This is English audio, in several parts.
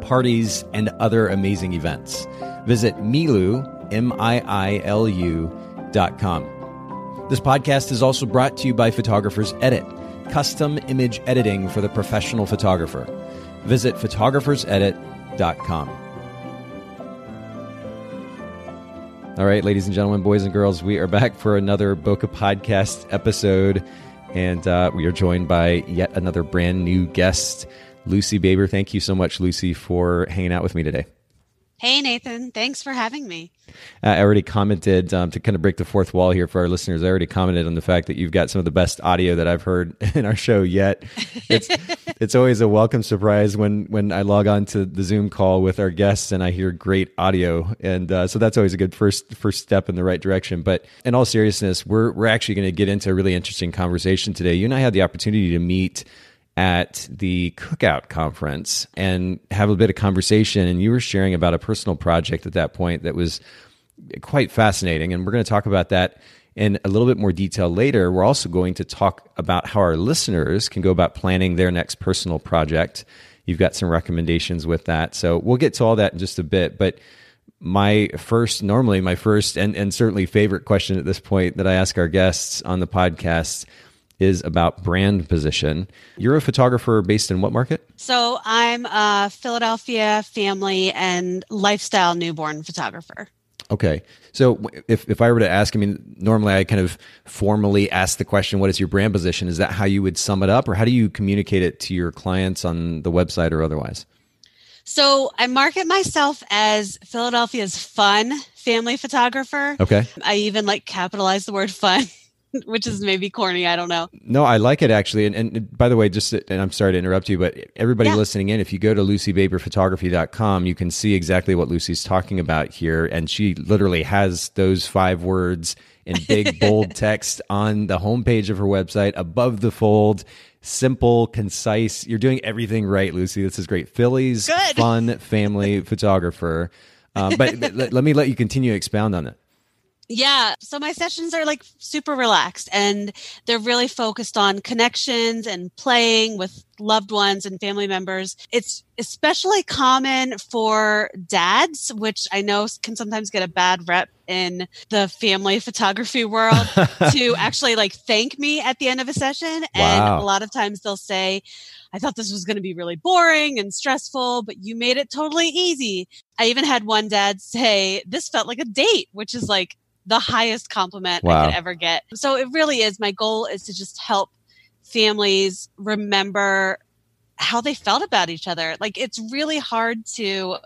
parties, and other amazing events. Visit Miilu, M I I L U, dot com. This podcast is also brought to you by Photographers Edit, custom image editing for the professional photographer. Visit photographersedit.com. All right, ladies and gentlemen, boys and girls, we are back for another Bokeh podcast episode, and uh, we are joined by yet another brand new guest. Lucy Baber. Thank you so much, Lucy, for hanging out with me today. Hey, Nathan. Thanks for having me. Uh, I already commented um, to kind of break the fourth wall here for our listeners. I already commented on the fact that you've got some of the best audio that I've heard in our show yet. It's it's always a welcome surprise when when I log on to the Zoom call with our guests and I hear great audio, and uh, so that's always a good first first step in the right direction. But in all seriousness, we're we're actually going to get into a really interesting conversation today. You and I had the opportunity to meet at the cookout conference and have a bit of conversation. And you were sharing about a personal project at that point that was quite fascinating. And we're going to talk about that in a little bit more detail later. We're also going to talk about how our listeners can go about planning their next personal project. You've got some recommendations with that. So we'll get to all that in just a bit. But my first normally my first and, and certainly favorite question at this point that i ask our guests on the podcast is about brand position. You're a photographer based in what market? So I'm a Philadelphia family and lifestyle newborn photographer. Okay. So if, if I were to ask, I mean, normally I kind of formally ask the question, what is your brand position? Is that how you would sum it up or how do you communicate it to your clients on the website or otherwise? So I market myself as Philadelphia's fun family photographer. Okay. I even like capitalize the word fun which is maybe corny. I don't know. No, I like it actually. And, and by the way, just and I'm sorry to interrupt you, but everybody yeah. listening in, if you go to lucybaberphotography.com, you can see exactly what Lucy's talking about here. And she literally has those five words in big bold text on the homepage of her website above the fold. Simple, concise. You're doing everything right, Lucy. This is great. Philly's Good. fun family photographer. Um, but let, let me let you continue to expound on it. Yeah. So my sessions are like super relaxed and they're really focused on connections and playing with loved ones and family members. It's especially common for dads, which I know can sometimes get a bad rep in the family photography world to actually like thank me at the end of a session. And a lot of times they'll say, I thought this was going to be really boring and stressful, but you made it totally easy. I even had one dad say, This felt like a date, which is like the highest compliment wow. I could ever get. So it really is. My goal is to just help families remember how they felt about each other. Like it's really hard to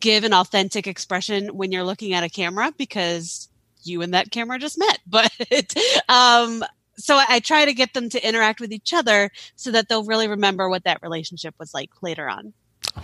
give an authentic expression when you're looking at a camera because you and that camera just met. But um, so I try to get them to interact with each other so that they'll really remember what that relationship was like later on.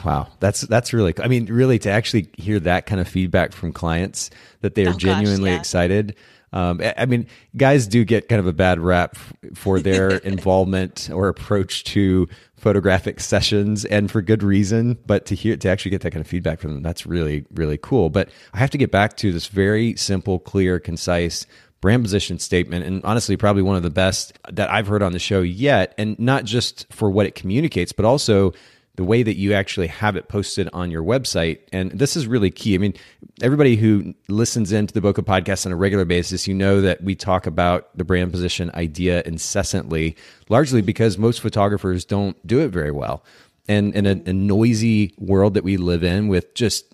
Wow, that's that's really. Cool. I mean, really to actually hear that kind of feedback from clients that they are oh, genuinely gosh, yeah. excited. Um, I mean, guys do get kind of a bad rap for their involvement or approach to photographic sessions, and for good reason. But to hear to actually get that kind of feedback from them, that's really really cool. But I have to get back to this very simple, clear, concise brand position statement and honestly probably one of the best that I've heard on the show yet and not just for what it communicates but also the way that you actually have it posted on your website. And this is really key. I mean, everybody who listens into the Bokeh podcast on a regular basis, you know that we talk about the brand position idea incessantly, largely because most photographers don't do it very well. And in a, a noisy world that we live in with just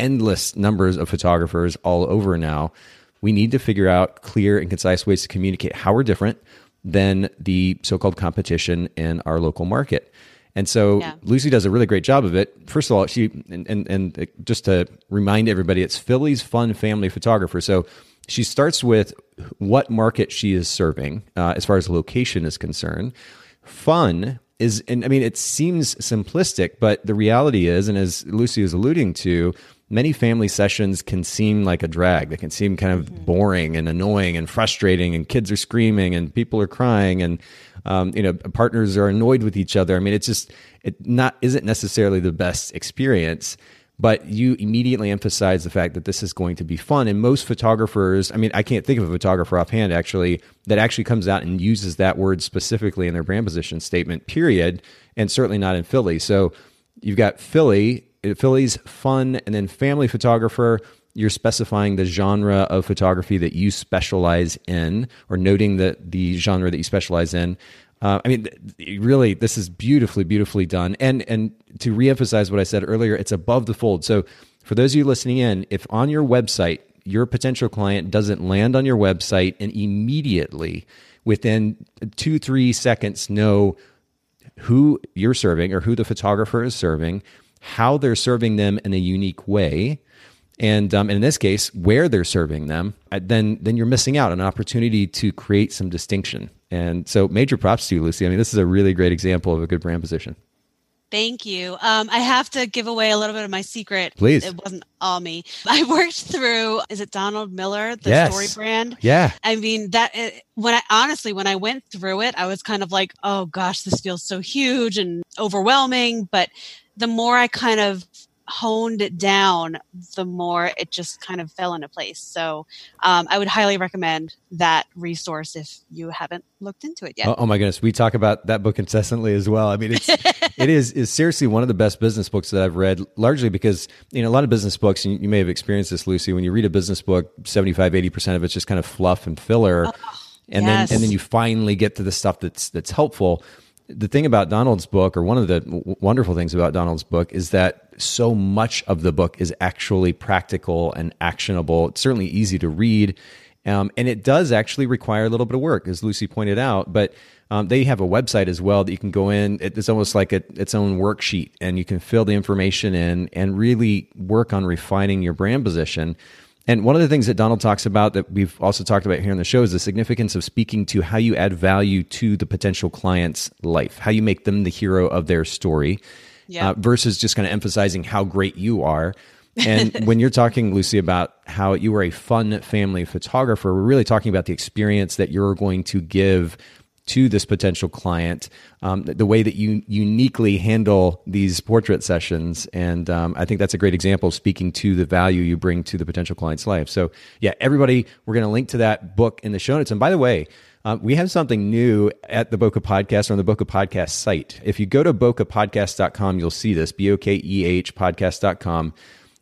endless numbers of photographers all over now, we need to figure out clear and concise ways to communicate how we're different than the so called competition in our local market. And so yeah. Lucy does a really great job of it. First of all, she and, and, and just to remind everybody, it's Philly's fun family photographer. So she starts with what market she is serving uh, as far as location is concerned. Fun is, and I mean, it seems simplistic, but the reality is, and as Lucy is alluding to, many family sessions can seem like a drag. They can seem kind of boring and annoying and frustrating, and kids are screaming and people are crying, and um, you know partners are annoyed with each other. I mean, it's just it not isn't necessarily the best experience. But you immediately emphasize the fact that this is going to be fun. And most photographers, I mean, I can't think of a photographer offhand actually that actually comes out and uses that word specifically in their brand position statement, period. And certainly not in Philly. So you've got Philly Philly's fun, and then family photographer. You're specifying the genre of photography that you specialize in, or noting the the genre that you specialize in. Uh, I mean, really, this is beautifully, beautifully done. And and to reemphasize what I said earlier, it's above the fold. So, for those of you listening in, if on your website your potential client doesn't land on your website and immediately within two three seconds know who you're serving or who the photographer is serving how they're serving them in a unique way, and, um, and in this case, where they're serving them, uh, then then you're missing out on an opportunity to create some distinction. And so, major props to you, Lucy. I mean, this is a really great example of a good brand position. Thank you. Um, I have to give away a little bit of my secret. Please. It wasn't all me. I worked through, is it Donald Miller, the yes. story brand? Yeah. I mean, that, it, when I honestly, when I went through it, I was kind of like, oh gosh, this feels so huge and overwhelming. But the more I kind of honed it down, the more it just kind of fell into place. So um, I would highly recommend that resource if you haven't looked into it yet. Oh, oh, my goodness, we talk about that book incessantly as well. I mean, it's it is is seriously one of the best business books that I've read. Largely because you know a lot of business books, and you may have experienced this, Lucy. When you read a business book, 75 80 percent of it's just kind of fluff and filler. Oh, and yes. then and then you finally get to the stuff that's that's helpful the thing about Donald's book, or one of the w- wonderful things about Donald's book, is that so much of the book is actually practical and actionable. It's certainly easy to read. Um, and it does actually require a little bit of work, as Lucy pointed out. But um, they have a website as well that you can go in. It's almost like a, its own worksheet, and you can fill the information in and really work on refining your brand position. And one of the things that Donald talks about that we've also talked about here on the show is the significance of speaking to how you add value to the potential client's life, how you make them the hero of their story, uh, versus just kind of emphasizing how great you are. And when you're talking, Lucy, about how you are a fun family photographer, we're really talking about the experience that you're going to give to this potential client, um, the, the, way that you uniquely handle these portrait sessions. And um, I think that's a great example of speaking to the value you bring to the potential client's life. So, yeah, everybody, we're going to link to that book in the show notes. And by the way, uh, we have something new at the Bokeh Podcast or on the Bokeh Podcast site. If you go to bokehpodcast.com, you'll see this B O K E H podcast.com.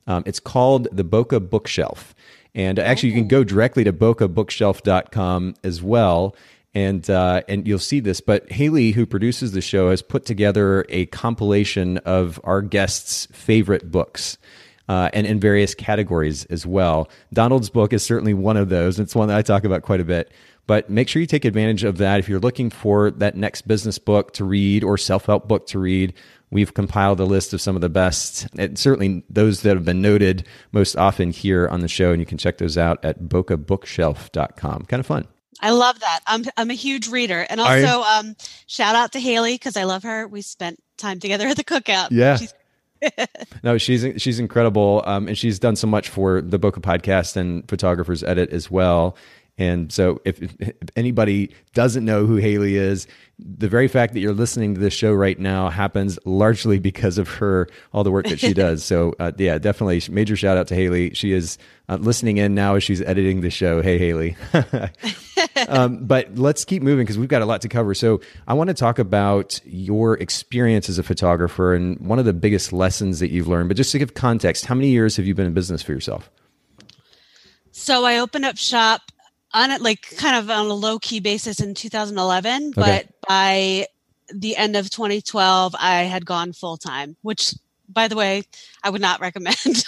Um, it's called the Bokeh Bookshelf. And actually, you can go directly to bokehbookshelf.com as well and uh, and you'll see this. But Haley, who produces the show, has put together a compilation of our guests' favorite books. Uh, and in various categories as well. Donald's book is certainly one of those. It's one that I talk about quite a bit. But make sure you take advantage of that if you're looking for that next business book to read or self help book to read. We've compiled a list of some of the best, and certainly those that have been noted most often here on the show. And you can check those out at bokehbookshelf.com. Kind of fun. I love that. I'm I'm a huge reader, and also um, shout out to Haley because I love her. We spent time together at the cookout. Yeah. no, she's she's incredible, um, and she's done so much for the Bokeh podcast and Photographers Edit as well. And so, if, if, anybody doesn't know who Haley is, the very fact that you're listening to this show right now happens largely because of her, all the work that she does. so, uh, yeah, definitely major shout out to Haley. She is uh, listening in now as she's editing the show. Hey, Haley. um, but let's keep moving because we've got a lot to cover. So, I want to talk about your experience as a photographer and one of the biggest lessons that you've learned. But just to give context, how many years have you been in business for yourself? So, I opened up shop on it like kind of on a low key basis in 2011, okay. but by the end of 2012, I had gone full time, which by the way, I would not recommend.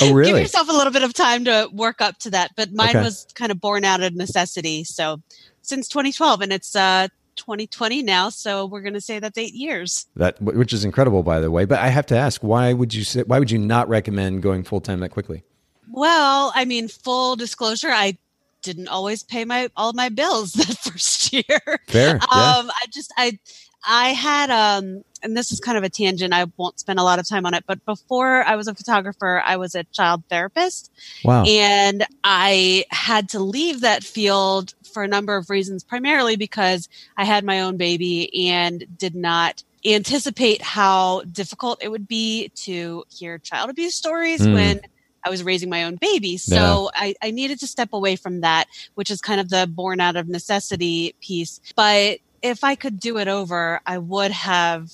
oh, really? Give yourself a little bit of time to work up to that. But mine okay. was kind of born out of necessity. So since 2012, and it's uh, 2020 now, so we're going to say that's eight years. That which is incredible, by the way. But I have to ask, why would you say, why would you not recommend going full time that quickly? Well, I mean, full disclosure, I didn't always pay my all my bills that first year. Fair. Yeah. Um, I just I I had um and this is kind of a tangent. I won't spend a lot of time on it, but before I was a photographer, I was a child therapist. Wow. And I had to leave that field for a number of reasons, primarily because I had my own baby and did not anticipate how difficult it would be to hear child abuse stories mm. when I was raising my own baby. So yeah. I, I needed to step away from that, which is kind of the born out of necessity piece. But if I could do it over, I would have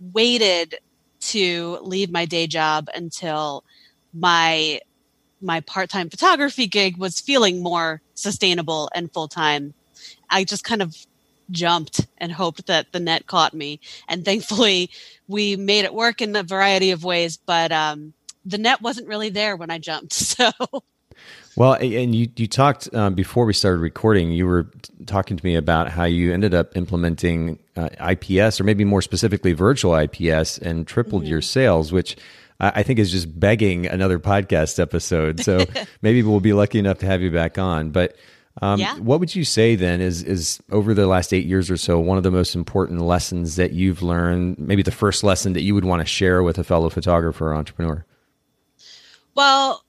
waited to leave my day job until my my part-time photography gig was feeling more sustainable and full-time. I just kind of jumped and hoped that the net caught me. And thankfully we made it work in a variety of ways, but um, the net wasn't really there when I jumped. So well, and you you talked um, before we started recording. You were talking to me about how you ended up implementing uh, IPS, or maybe more specifically, virtual IPS, and tripled mm-hmm. your sales, which I think is just begging another podcast episode. So maybe we'll be lucky enough to have you back on. But um, yeah. what would you say then is is over the last eight years or so one of the most important lessons that you've learned? Maybe the first lesson that you would want to share with a fellow photographer or entrepreneur. Well,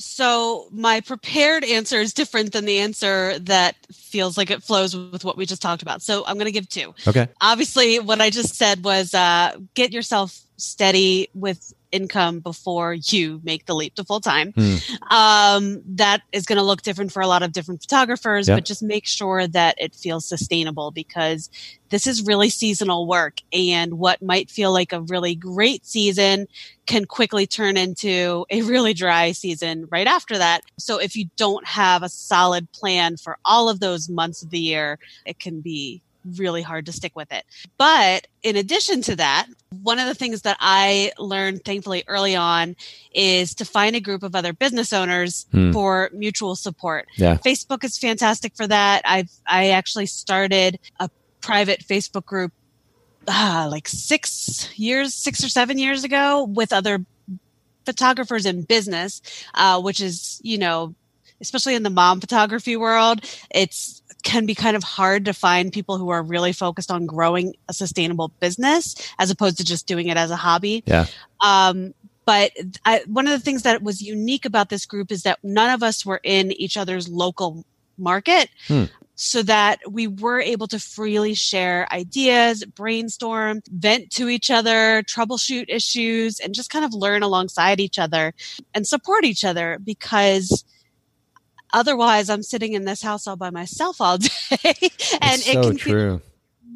so my prepared answer is different than the answer that feels like it flows with what we just talked about. So I'm going to give two. Okay. Obviously, what I just said was uh, get yourself steady with income before you make the leap to full time. Mm. Um, that is going to look different for a lot of different photographers, but just make sure that it feels sustainable because this is really seasonal work. And what might feel like a really great season can quickly turn into a really dry season right after that. So if you don't have a solid plan for all of those months of the year, it can be really hard to stick with it. But in addition to that, one of the things that I learned thankfully early on is to find a group of other business owners hmm. for mutual support. Yeah. Facebook is fantastic for that. I've I actually started a private Facebook group uh, like 6 years, 6 or 7 years ago with other photographers in business, uh, which is, you know, especially in the mom photography world, it's can be kind of hard to find people who are really focused on growing a sustainable business as opposed to just doing it as a hobby. Yeah. Um, but I, one of the things that was unique about this group is that none of us were in each other's local market. Hmm. So that we were able to freely share ideas, brainstorm, vent to each other, troubleshoot issues, and just kind of learn alongside each other and support each other because Otherwise, I'm sitting in this house all by myself all day, and it can true. be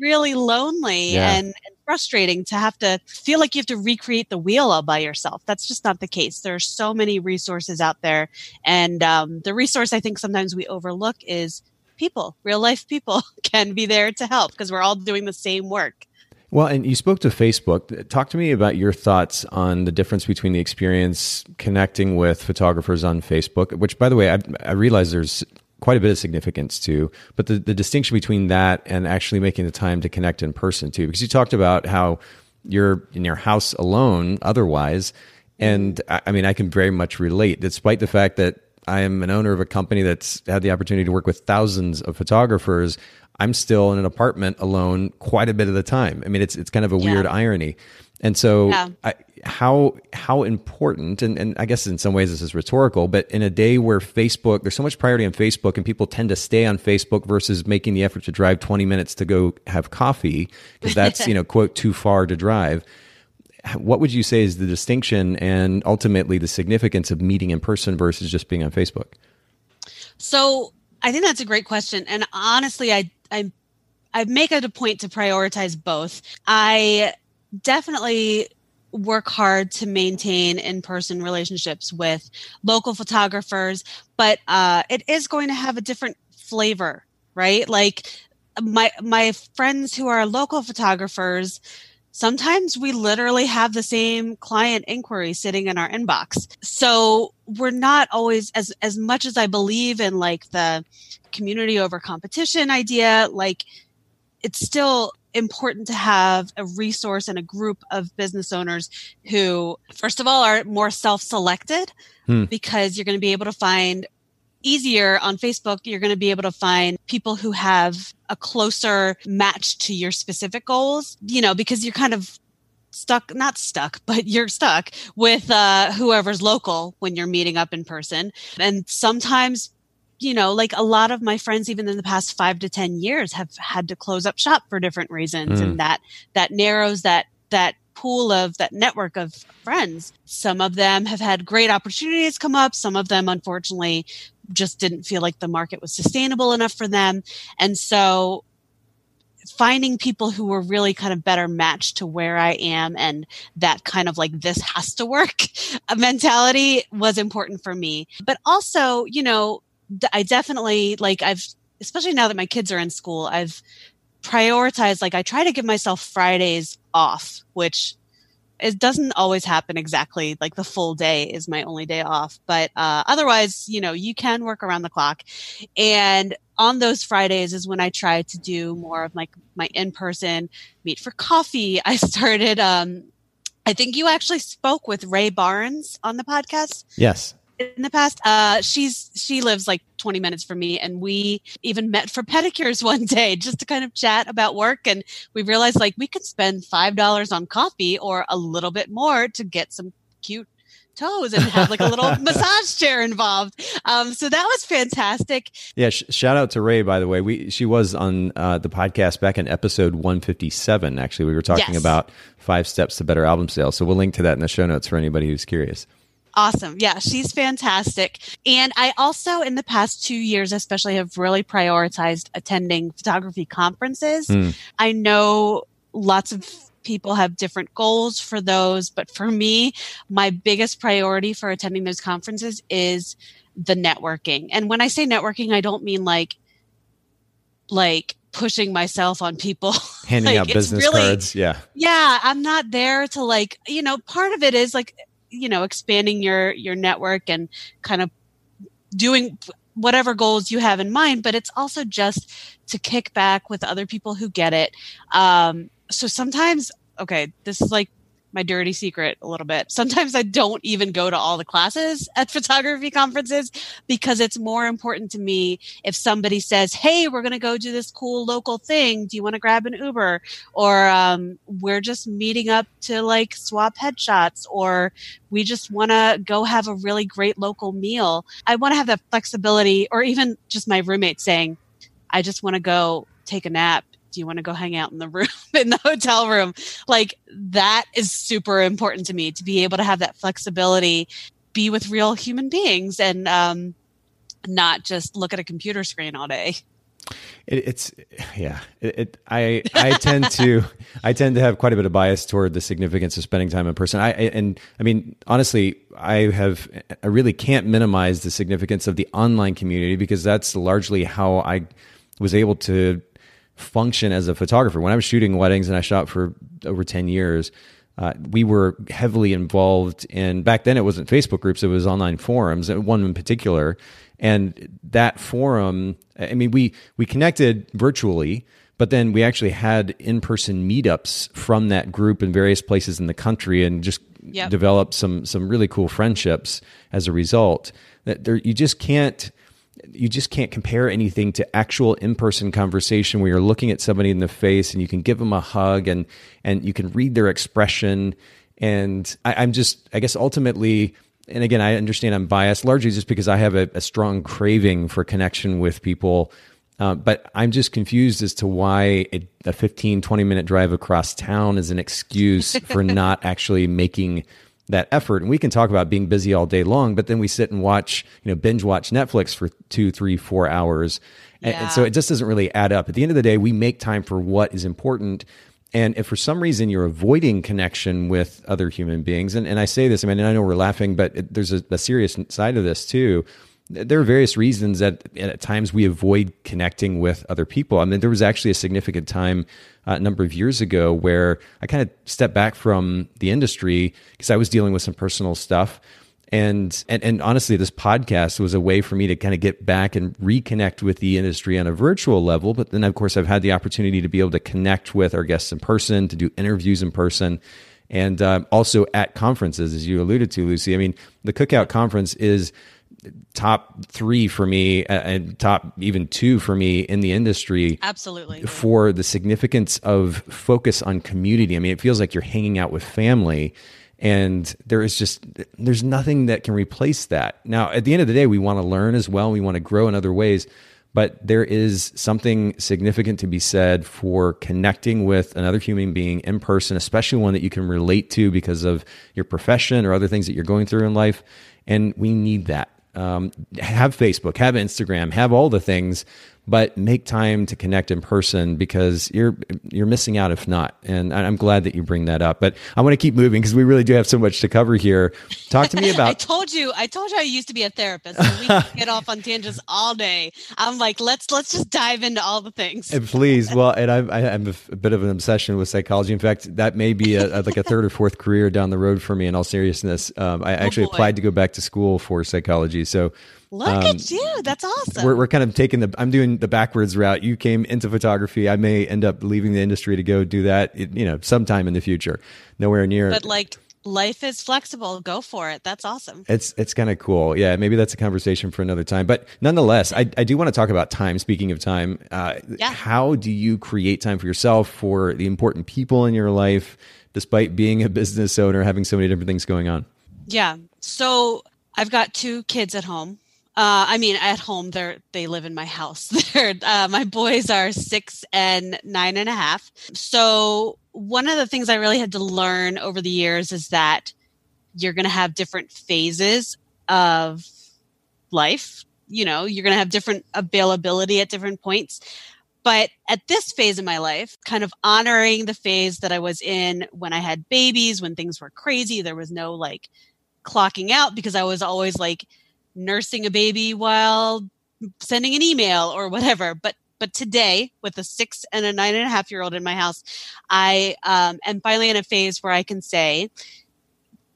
really lonely yeah. and, and, frustrating to have to feel like you have to recreate the wheel all by yourself. That's just not the case. There are so many resources out there, and um, the resource I think sometimes we overlook is people. Real life people can be there to help because we're all doing the same work. Well, and you spoke to Facebook. Talk to me about your thoughts on the difference between the experience connecting with photographers on Facebook, which, by the way, I, I realize there's quite a bit of significance to, but the, the distinction between that and actually making the time to connect in person too, because you talked about how you're in your house alone otherwise. And I mean, I can very much relate, despite the fact that I am an owner of a company that's had the opportunity to work with thousands of photographers. I'm still in an apartment alone quite a bit of the time. I mean, it's it's kind of a yeah. weird irony. And so, yeah. I, how how important, and, and I guess in some ways this is rhetorical, but in a day where Facebook, there's so much priority on Facebook, and people tend to stay on Facebook versus making the effort to drive 20 minutes to go have coffee because that's you know quote too far to drive. What would you say is the distinction and ultimately the significance of meeting in person versus just being on Facebook? So I think that's a great question, and honestly, I I I make it a point to prioritize both. I definitely work hard to maintain in-person relationships with local photographers, but uh, it is going to have a different flavor, right? Like my my friends who are local photographers sometimes we literally have the same client inquiry sitting in our inbox. So we're not always as as much as I believe in like the community over competition idea, like it's still important to have a resource and a group of business owners who first of all are more self-selected hmm. because you're going to be able to find easier on Facebook, you're going to be able to find people who have a closer match to your specific goals, you know, because you're kind of stuck not stuck but you're stuck with uh, whoever's local when you're meeting up in person. And sometimes you know like a lot of my friends even in the past five to ten years have had to close up shop for different reasons. Mm. and that that narrows that that pool of that network of friends. Some of them have had great opportunities come up. Some of them unfortunately just didn't feel like the market was sustainable enough for them and so finding people who were really kind of better matched to where I am and that kind of like this has to work mentality was important for me. But also, you know, I definitely like I've especially now that my kids are in school, I've prioritized like I try to give myself Fridays off, which it doesn't always happen exactly like the full day is my only day off but uh, otherwise you know you can work around the clock. And on those fridays is when i try to do more of like my, my in-person meet for coffee. I started um i think you actually spoke with ray barnes on the podcast. Yes in the past. Uh, she's she lives like 20 minutes from me, and we even met for pedicures one day just to kind of chat about work. And we realized like we could spend five dollars on coffee or a little bit more to get some cute toes and have like a little massage chair involved. Um, so that was fantastic. Yeah, sh- shout out to Ray by the way. We she was on uh, the podcast back in episode 157. Actually, we were talking yes. about five steps to better album sales. So we'll link to that in the show notes for anybody who's curious. Awesome. Yeah, she's fantastic. And I also, in the past two years, especially, have really prioritized attending photography conferences. Mm. I know lots of people have different goals for those, but for me, my biggest priority for attending those conferences is the networking. And when I say networking, I don't mean like, like, pushing myself on people handing like, out business really, cards yeah yeah i'm not there to like you know part of it is like you know expanding your your network and kind of doing whatever goals you have in mind but it's also just to kick back with other people who get it. Um, so sometimes okay this is like my dirty secret a little bit. Sometimes I don't even go to all the classes at photography conferences because it's more important to me if somebody says, Hey, we're going to go do this cool local thing. Do you want to grab an Uber? Or, um, we're just meeting up to like swap headshots or we just want to go have a really great local meal. I want to have that flexibility or even just my roommate saying, I just want to go take a nap do you want to go hang out in the room in the hotel room? Like that is super important to me to be able to have that flexibility be with real human beings and um, not just look at a computer screen all day. It, it's yeah it, it, i i tend to i tend to have quite a bit of bias toward the significance of spending time in person. I and i mean honestly i have i really can't minimize the significance of the online community because that's largely how i was able to function as a photographer. When I was shooting weddings and I shot for over 10 years, uh, we were heavily involved in back then it wasn't Facebook groups, it was online forums, uh, one in particular. And that forum, I mean, we, we connected virtually, but then we actually had in person meetups from that group in various places in the country and just yep. developed some, some really cool friendships as a result. That there, you just can't, you just can't compare anything to actual in-person conversation where you're looking at somebody in the face and you can give them a hug and and you can read their expression. And I, am just i guess ultimately and again i understand i'm biased largely just because i have a, a strong craving for connection with people. Uh, but i'm just confused as to why a, a 15 20 minute drive across town is an excuse for not actually making that effort. And we can talk about being busy all day long, but then we sit and watch, you know, binge watch Netflix for two, three, four hours. Yeah. And, and, so it just doesn't really add up. At the end of the day, we make time for what is important. And if for some reason you're avoiding connection with other human beings, and, and I say this, I mean, I know we're laughing, but it, there's a, a serious side of this too there are various reasons that at times we avoid connecting with other people. I mean, there was actually a significant time uh, a number of years ago where I kind of stepped back from the industry because I was dealing with some personal stuff. And, and and honestly, this podcast was a way for me to kind of get back and reconnect with the industry on a virtual level. But then, of course, I've had the opportunity to be able to connect with our guests in person, to do interviews in person, and uh, also at conferences, as you alluded to, Lucy. I mean, the Cookout Conference is top three for me uh, and top even two for me in the industry. Absolutely. For the significance of focus on community. I mean, it feels like you're hanging out with family and there is just there's nothing that can replace that. Now, at the end of the day, we want to learn as well, we want to grow in other ways, but there is something significant to be said for connecting with another human being in person, especially one that you can relate to because of your profession or other things that you're going through in life. And we need that. Um, have Facebook, have Instagram, have all the things, but make time to connect in person because you're you're missing out if not. And I'm glad that you bring that up. But I want to keep moving because we really do have so much to cover here. Talk to me about. I told you, I told you, I used to be a therapist. So we get off on tangents all day. I'm like, let's let's just dive into all the things. And please, well, and I'm I am a bit of an obsession with psychology. In fact, that may be a, a, like a third or fourth career down the road for me. In all seriousness, um, I oh, actually applied to go back to school for psychology. So Look um, at you. That's awesome. We're, we're kind of taking the, I'm doing the backwards route. You came into photography. I may end up leaving the industry to go do that, you know, sometime in the future. Nowhere near. But like, life is flexible. Go for it. That's awesome. It's it's kind of cool. Yeah, maybe that's a conversation for another time. But nonetheless, I, I do want to talk about time. Speaking of time, uh, yeah. how do you create time for yourself, for the important people in your life, despite being a business owner, having so many different things going on? Yeah. So I've got two kids at home. Uh, I mean, at home, they they live in my house. They're, uh, my boys are six and nine and a half. So one of the things I really had to learn over the years is that you're going to have different phases of life. You know, you're going to have different availability at different points. But at this phase of my life, kind of honoring the phase that I was in when I had babies, when things were crazy, there was no like clocking out because I was always like nursing a baby while sending an email or whatever. But but today, with a six and a nine and a half year old in my house, I um, am finally in a phase where I can say,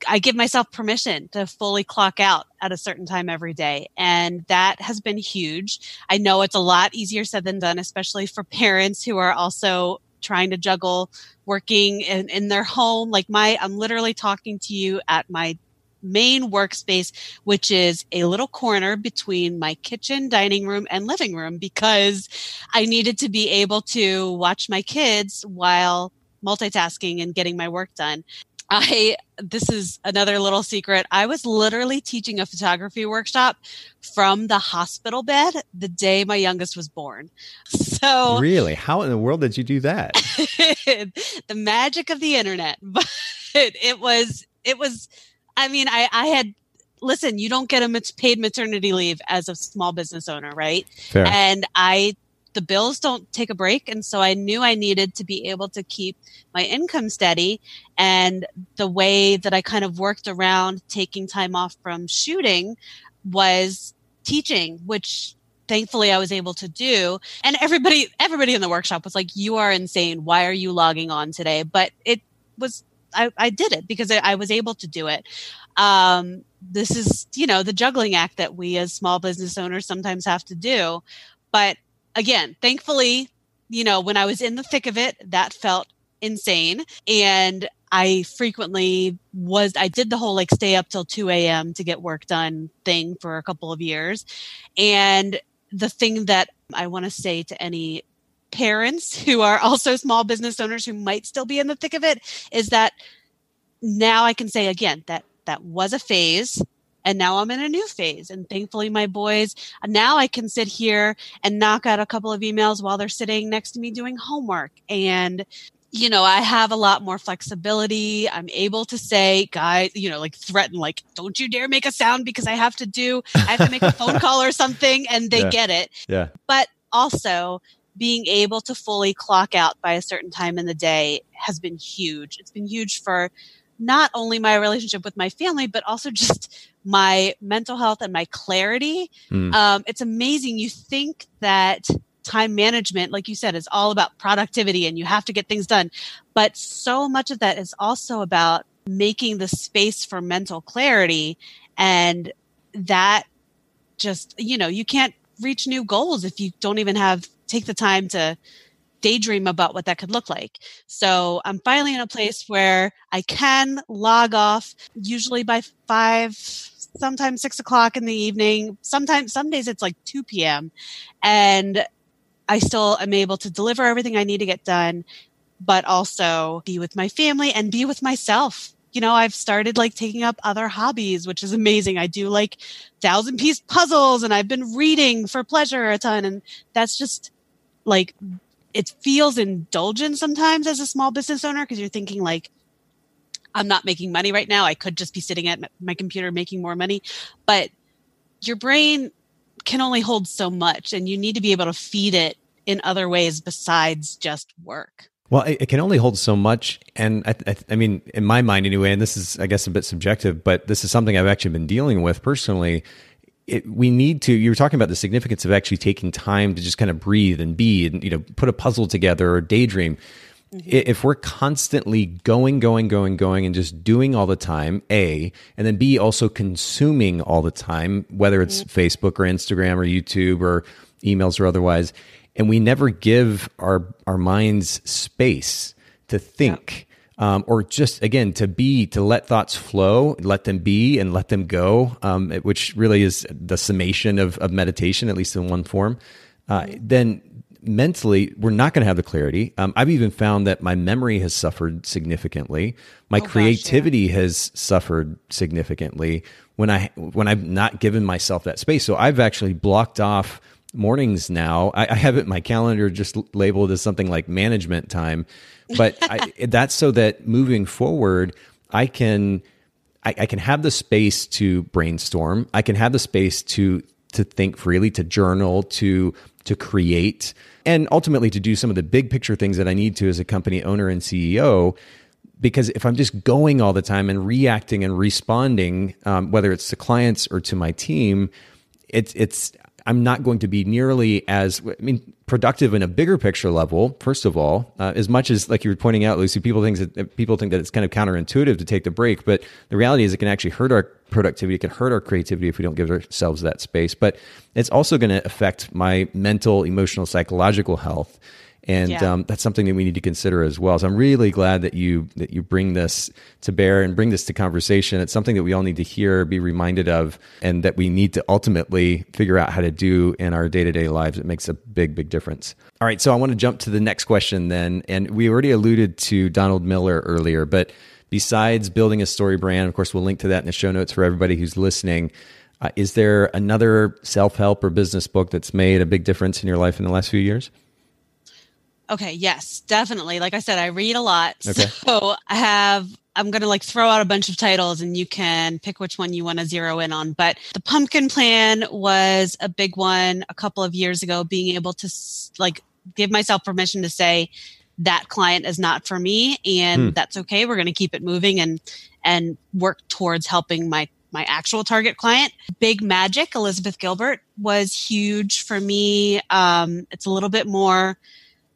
I give myself permission to fully clock out at a certain time every day. And that has been huge. I know it's a lot easier said than done, especially for parents who are also trying to juggle working in, in their home. Like my, I'm literally talking to you at my main workspace, which is a little corner between my kitchen, dining room, and living room because I needed to be able to watch my kids while multitasking and getting my work done. I, this is another little secret. I was literally teaching a photography workshop from the hospital bed the day my youngest was born. So, really, how in the world did you do that? the magic of the internet. But it was, it was, I mean, I, I had listen, you don't get a paid maternity leave as a small business owner, right? Fair. And I, the bills don't take a break. And so I knew I needed to be able to keep my income steady. And the way that I kind of worked around taking time off from shooting was teaching, which thankfully I was able to do. And everybody, everybody in the workshop was like, you are insane. Why are you logging on today? But it was I, I did it because I, I, was able to do it. Um, this is, you know, the juggling act that we as small business owners sometimes have to do. But again, thankfully, you know, when I was in the thick of it, that felt insane. And I frequently was, I did the whole like stay up till 2 a.m. to get work done thing for a couple of years. And the thing that I want to say to any parents who are also small business owners who might still be in the thick of it is that now I can say again that that was a phase and now I'm in a new phase. And thankfully, my boys, now I can sit here and knock out a couple of emails while they're sitting next to me doing homework. And, you know, I have a lot more flexibility. I'm able to say, guys, you know, like threaten, like, don't you dare make a sound because I have to do, I have to make a phone call or something. And they yeah. get it. Yeah. But also, being able to fully clock out by a certain time in the day has been huge. It's been huge for not only my relationship with my family, but also just my mental health and my clarity. Mm. Um, it's amazing. You think that time management, like you said, is all about productivity and you have to get things done. But so much of that is also about making the space for mental clarity. And that just, you know, you can't reach new goals if you don't even have take the time to daydream about what that could look like. So I'm finally in a place where I can log off usually by five, sometimes six o'clock in the evening. Sometimes, some days it's like 2 p.m. And I still am able to deliver everything I need to get done, but also be with my family and be with myself. You know, I've started like taking up other hobbies, which is amazing. I do like thousand piece puzzles and I've been reading for pleasure a ton. And that's just like, it feels indulgent sometimes as a small business owner because you're thinking like, I'm not making money right now. I could just be sitting at my computer making more money. But your brain can only hold so much, and you need to be able to feed it in other ways besides just work. Well, it, can only hold so much, and I, I, I, mean, in my mind anyway, and this is, I guess, a bit subjective, but this is something I've actually been dealing with personally. It, we need to. You were talking about the significance of actually taking time to just kind of breathe and be, and you know, put a puzzle together or daydream. Mm-hmm. If we're constantly going, going, going, going, and just doing all the time, A, and then B, also consuming all the time, whether it's mm-hmm. Facebook or Instagram or YouTube or emails or otherwise, and we never give our, our minds space to think. Um, or just again to be to let thoughts flow let them be and let them go um, which really is the summation of, of meditation at least in one form uh, then mentally, we're not going to have the clarity. Um, I've even found that my memory has suffered significantly. My oh, creativity gosh, yeah. has suffered significantly when I when I've not given myself that space. So I've actually blocked off mornings now. I, I have it in my calendar just labeled as something like management time, but I, that's so that moving forward, I can. I, I can have the space to brainstorm. I can have the space to to think freely, to journal, to to create, and ultimately to do some of the big picture things that I need to as a company owner and CEO. Because if I'm just going all the time and reacting and responding, um, whether it's to clients or to my team, it's it's I'm not going to be nearly as I mean productive in a bigger picture level. First of all, uh, as much as like you were pointing out, Lucy, people think that people think that it's kind of counterintuitive to take the break, but the reality is it can actually hurt our productivity. It can hurt our creativity if we don't give ourselves that space. But it's also going to affect my mental, emotional, psychological health and yeah. um, that's something that we need to consider as well. So I'm really glad that you that you bring this to bear and bring this to conversation. It's something that we all need to hear, be reminded of, and that we need to ultimately figure out how to do in our day to day lives. It makes a big, big difference. All right, so I want to jump to the next question then, and we already alluded to Donald Miller earlier, but besides building a story brand, of course, we'll link to that in the show notes for everybody who's listening. Uh, is there another self help or business book that's made a big difference in your life in the last few years? Okay, yes, definitely. Like I said, I read a lot. Okay. So I have I'm going to like throw out a bunch of titles and you can pick which one you want to zero in on. But the pumpkin plan was a big one a couple of years ago, being able to like give myself permission to say that client is not for me and hmm. that's okay. We're going to keep it moving and, and work towards helping my my actual target client. Big Magic, Elizabeth Gilbert was huge for me. Um, it's a little bit more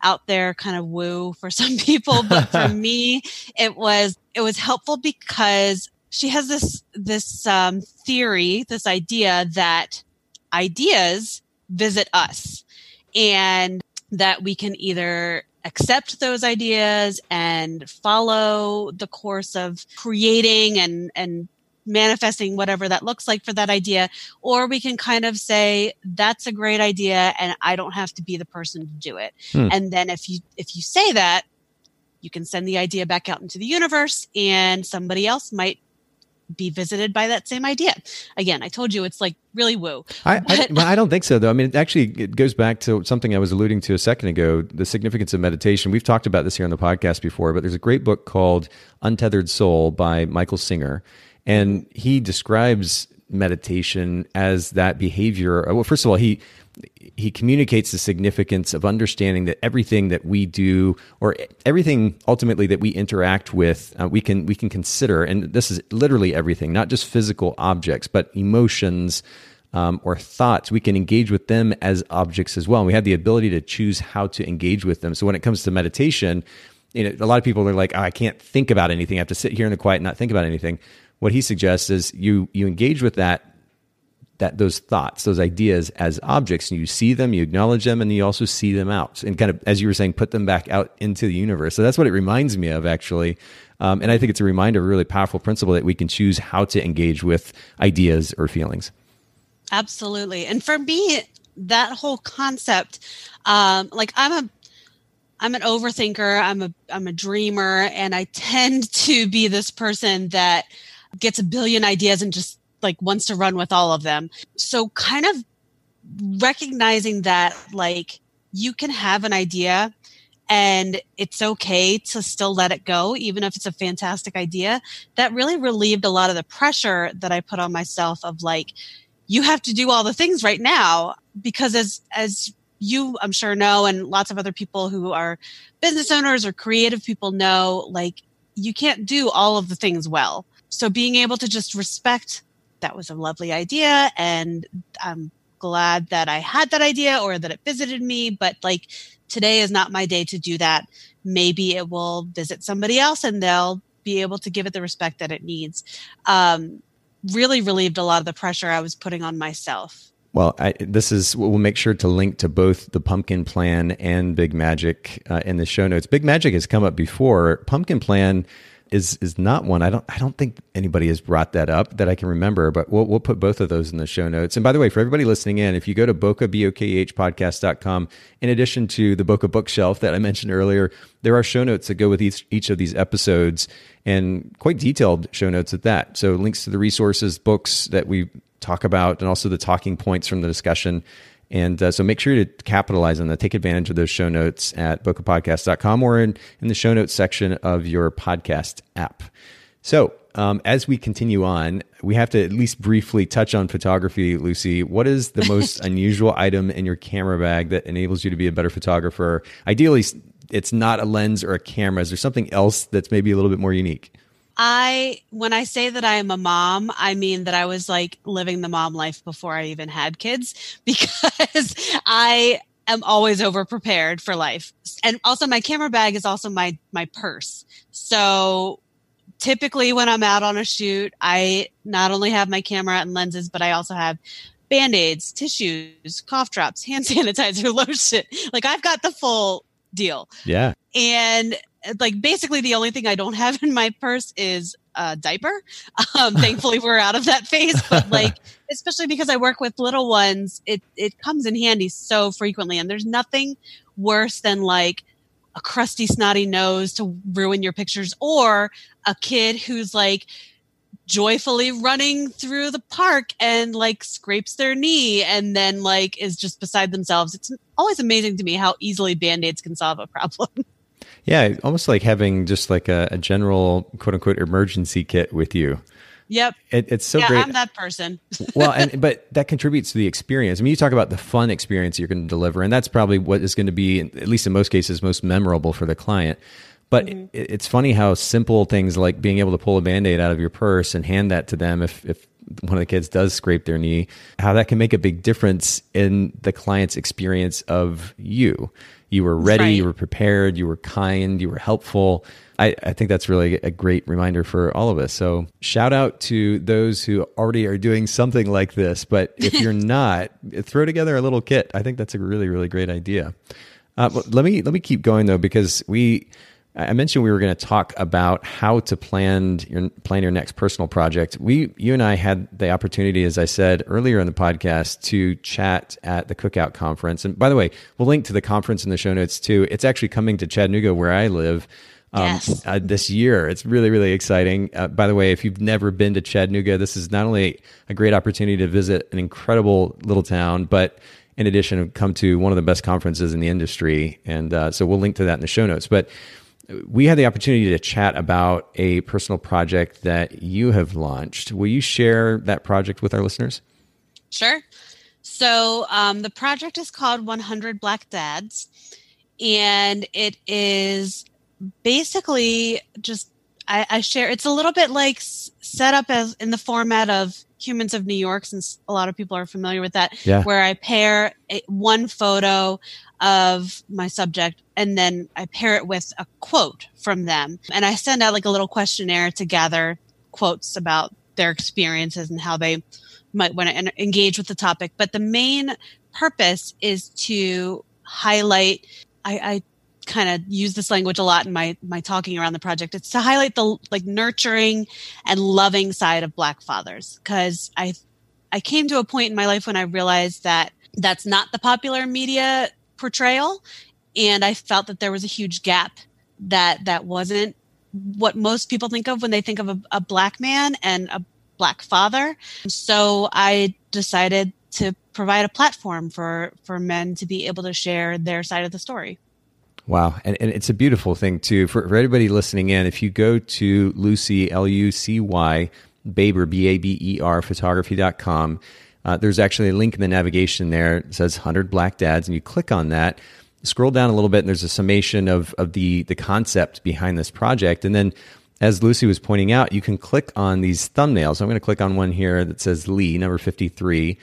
out there kind of woo for some people, but for me, it was, it was helpful because she has this, this, um, theory, this idea that ideas visit us and that we can either accept those ideas and follow the course of creating and, and manifesting whatever that looks like for that idea or we can kind of say that's a great idea and i don't have to be the person to do it hmm. and then if you if you say that you can send the idea back out into the universe and somebody else might be visited by that same idea. Again, I told you it's like really woo. I, I, I, don't think so, though. I mean, it actually it goes back to something I was alluding to a second ago the significance of meditation. We've talked about this here on the podcast before, but there's a great book called Untethered Soul by Michael Singer. And he describes meditation as that behavior. Well, first of all, he he communicates the significance of understanding that everything that we do or everything ultimately that we interact with uh, we can we can consider. And this is literally everything not just physical objects but emotions um, or thoughts. We can engage with them as objects as well. And we have the ability to choose how to engage with them. So when it comes to meditation you know a lot of people are like oh, i can't think about anything. I have to sit here in the quiet and not think about anything what he suggests is you you engage with that that those thoughts, those ideas as objects, and you see them, you acknowledge them, and you also see them out, and kind of as you were saying, put them back out into the universe. So that's what it reminds me of, actually. Um, and I think it's a reminder of a really powerful principle that we can choose how to engage with ideas or feelings. Absolutely. And for me, that whole concept, um, like I'm a I'm an overthinker. I'm a I'm a dreamer, and I tend to be this person that gets a billion ideas and just like wants to run with all of them. So kind of recognizing that like you can have an idea and it's okay to still let it go even if it's a fantastic idea that really relieved a lot of the pressure that i put on myself of like you have to do all the things right now because as as you i'm sure know and lots of other people who are business owners or creative people know like you can't do all of the things well so being able to just respect that was a lovely idea and i'm glad that i had that idea or that it visited me but like today is not my day to do that maybe it will visit somebody else and they'll be able to give it the respect that it needs um, really relieved a lot of the pressure i was putting on myself well, I, this is we'll make sure to link to both the Pumpkin Plan and Big Magic uh, in the show notes. Big Magic has come up before. Pumpkin Plan is is not one. I don't I don't think anybody has brought that up that I can remember, but we'll we'll put both of those in the show notes. And by the way, for everybody listening in, if you go to Bokeh, B-O-K-E-H podcast.com, in addition to the Bokeh bookshelf that I mentioned earlier, there are show notes that go with each each of these episodes and quite detailed show notes at that. So links to the resources, books that we talk about, and also the talking points from the discussion. And uh, so make sure to capitalize on that. Take advantage of those show notes at bokehpodcast.com or in, in the show notes section of your podcast app. So um, as we continue on, we have to at least briefly touch on photography, Lucy. What is the most unusual item in your camera bag that enables you to be a better photographer? Ideally, it's not a lens or a camera. Is there something else that's maybe a little bit more unique? I, when I say that I am a mom, I mean that I was like living the mom life before I even had kids because I am always over prepared for life. And also my camera bag is also my, my purse. So typically when I'm out on a shoot, I not only have my camera and lenses, but I also have band-aids, tissues, cough drops, hand sanitizer, lotion. Like I've got the full deal. Yeah. And like basically the only thing I don't have in my purse is a diaper. Um, thankfully, we're out of that phase. But like, especially because I work with little ones, it it comes in handy so frequently. And there's nothing worse than like a crusty, snotty nose to ruin your pictures, or a kid who's like joyfully running through the park and like scrapes their knee and then like is just beside themselves. It's always amazing to me how easily band-aids can solve a problem. Yeah, almost like having just like a, a general quote unquote emergency kit with you. Yep. It, it's so yeah, great. I'm that person. well, and but that contributes to the experience. I mean, you talk about the fun experience you're going to deliver, and that's probably what is going to be, at least in most cases, most memorable for the client. But mm-hmm. it, it's funny how simple things like being able to pull a band aid out of your purse and hand that to them if, if one of the kids does scrape their knee, how that can make a big difference in the client's experience of you. You were ready, right. you were prepared, you were kind, you were helpful. I, I, think that's really a great reminder for all of us. So, shout out to those who already are doing something like this. But if you're not, throw together a little kit. I think that's a really, really great idea. Uh, let me let me keep going though, because we I mentioned we were going to talk about how to plan your plan your next personal project. We, you and I, had the opportunity, as I said earlier in the podcast, to chat at the Cookout conference. And by the way, we'll link to the conference in the show notes too. It's actually coming to Chattanooga, where I live. Um, yes. uh, this year. It's really, really exciting. Uh, by the way, if you've never been to Chattanooga, this is not only a great opportunity to visit an incredible little town, but in addition, come to one of the best conferences in the industry. And uh, so we'll link to that in the show notes. But we had the opportunity to chat about a personal project that you have launched. Will you share that project with our listeners? Sure. So, um, the project is called 100 Black Dads, and it is basically just I, I share. It's a little bit like set up as in the format of Humans of New York, since a lot of people are familiar with that, yeah. where I pair a, one photo of my subject and then I pair it with a quote from them. And I send out like a little questionnaire to gather quotes about their experiences and how they might want to engage with the topic. But the main purpose is to highlight, I, I kind of use this language a lot in my my talking around the project. It's to highlight the like nurturing and loving side of black fathers because I I came to a point in my life when I realized that that's not the popular media portrayal and I felt that there was a huge gap that that wasn't what most people think of when they think of a, a black man and a black father. So I decided to provide a platform for for men to be able to share their side of the story. Wow. And, and it's a beautiful thing, too. For, for everybody listening in, if you go to Lucy, L U C Y, Baber, B A B E R, photography.com, uh, there's actually a link in the navigation there. It says 100 Black Dads, and you click on that. Scroll down a little bit, and there's a summation of, of the, the concept behind this project. And then, as Lucy was pointing out, you can click on these thumbnails. I'm going to click on one here that says Lee, number 53.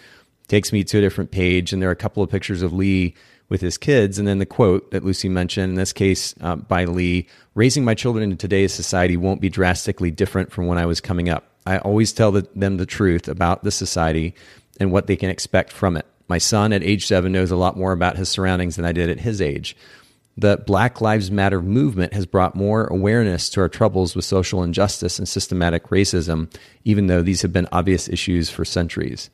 Takes me to a different page, and there are a couple of pictures of Lee with his kids. And then the quote that Lucy mentioned, in this case uh, by Lee raising my children in today's society won't be drastically different from when I was coming up. I always tell the, them the truth about the society and what they can expect from it. My son at age seven knows a lot more about his surroundings than I did at his age. The Black Lives Matter movement has brought more awareness to our troubles with social injustice and systematic racism, even though these have been obvious issues for centuries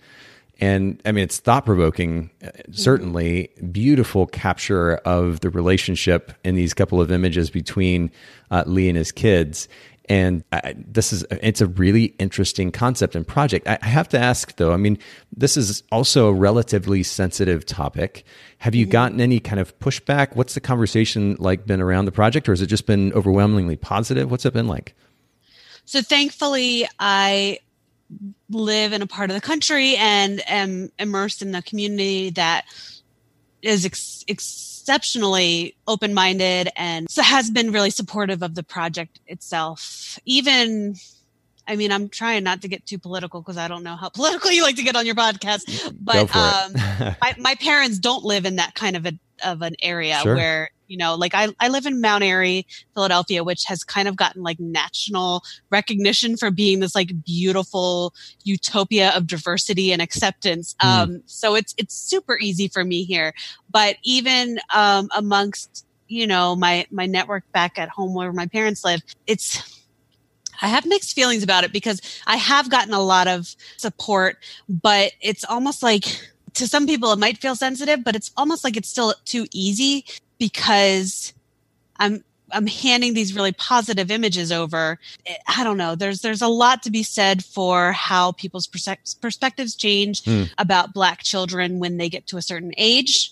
and I mean it's thought provoking, uh, certainly beautiful capture of the relationship in these couple of images between uh, Lee and his kids. And I, this is it's a really interesting concept and project. I, I have to ask though. I mean, this is also a relatively sensitive topic. Have you mm-hmm. gotten any kind of pushback? What's the conversation like been around the project, or has it just been overwhelmingly positive? What's it been like? So thankfully, I live in a part of the country and am immersed in the community that is ex- exceptionally open-minded and has been really supportive of the project itself. Even I mean, I'm trying not to get too political because I don't know how political you like to get on your podcast. But um, my, my parents don't live in that kind of a of an area sure. where you know like I, I live in mount airy philadelphia which has kind of gotten like national recognition for being this like beautiful utopia of diversity and acceptance mm. um, so it's it's super easy for me here but even um, amongst you know my my network back at home where my parents live it's I have mixed feelings about it because I have gotten a lot of support, but it's almost like to some people it might feel sensitive, but it's almost like it's still too easy because I'm I'm handing these really positive images over. I don't know. There's there's a lot to be said for how people's perspectives change mm. about black children when they get to a certain age.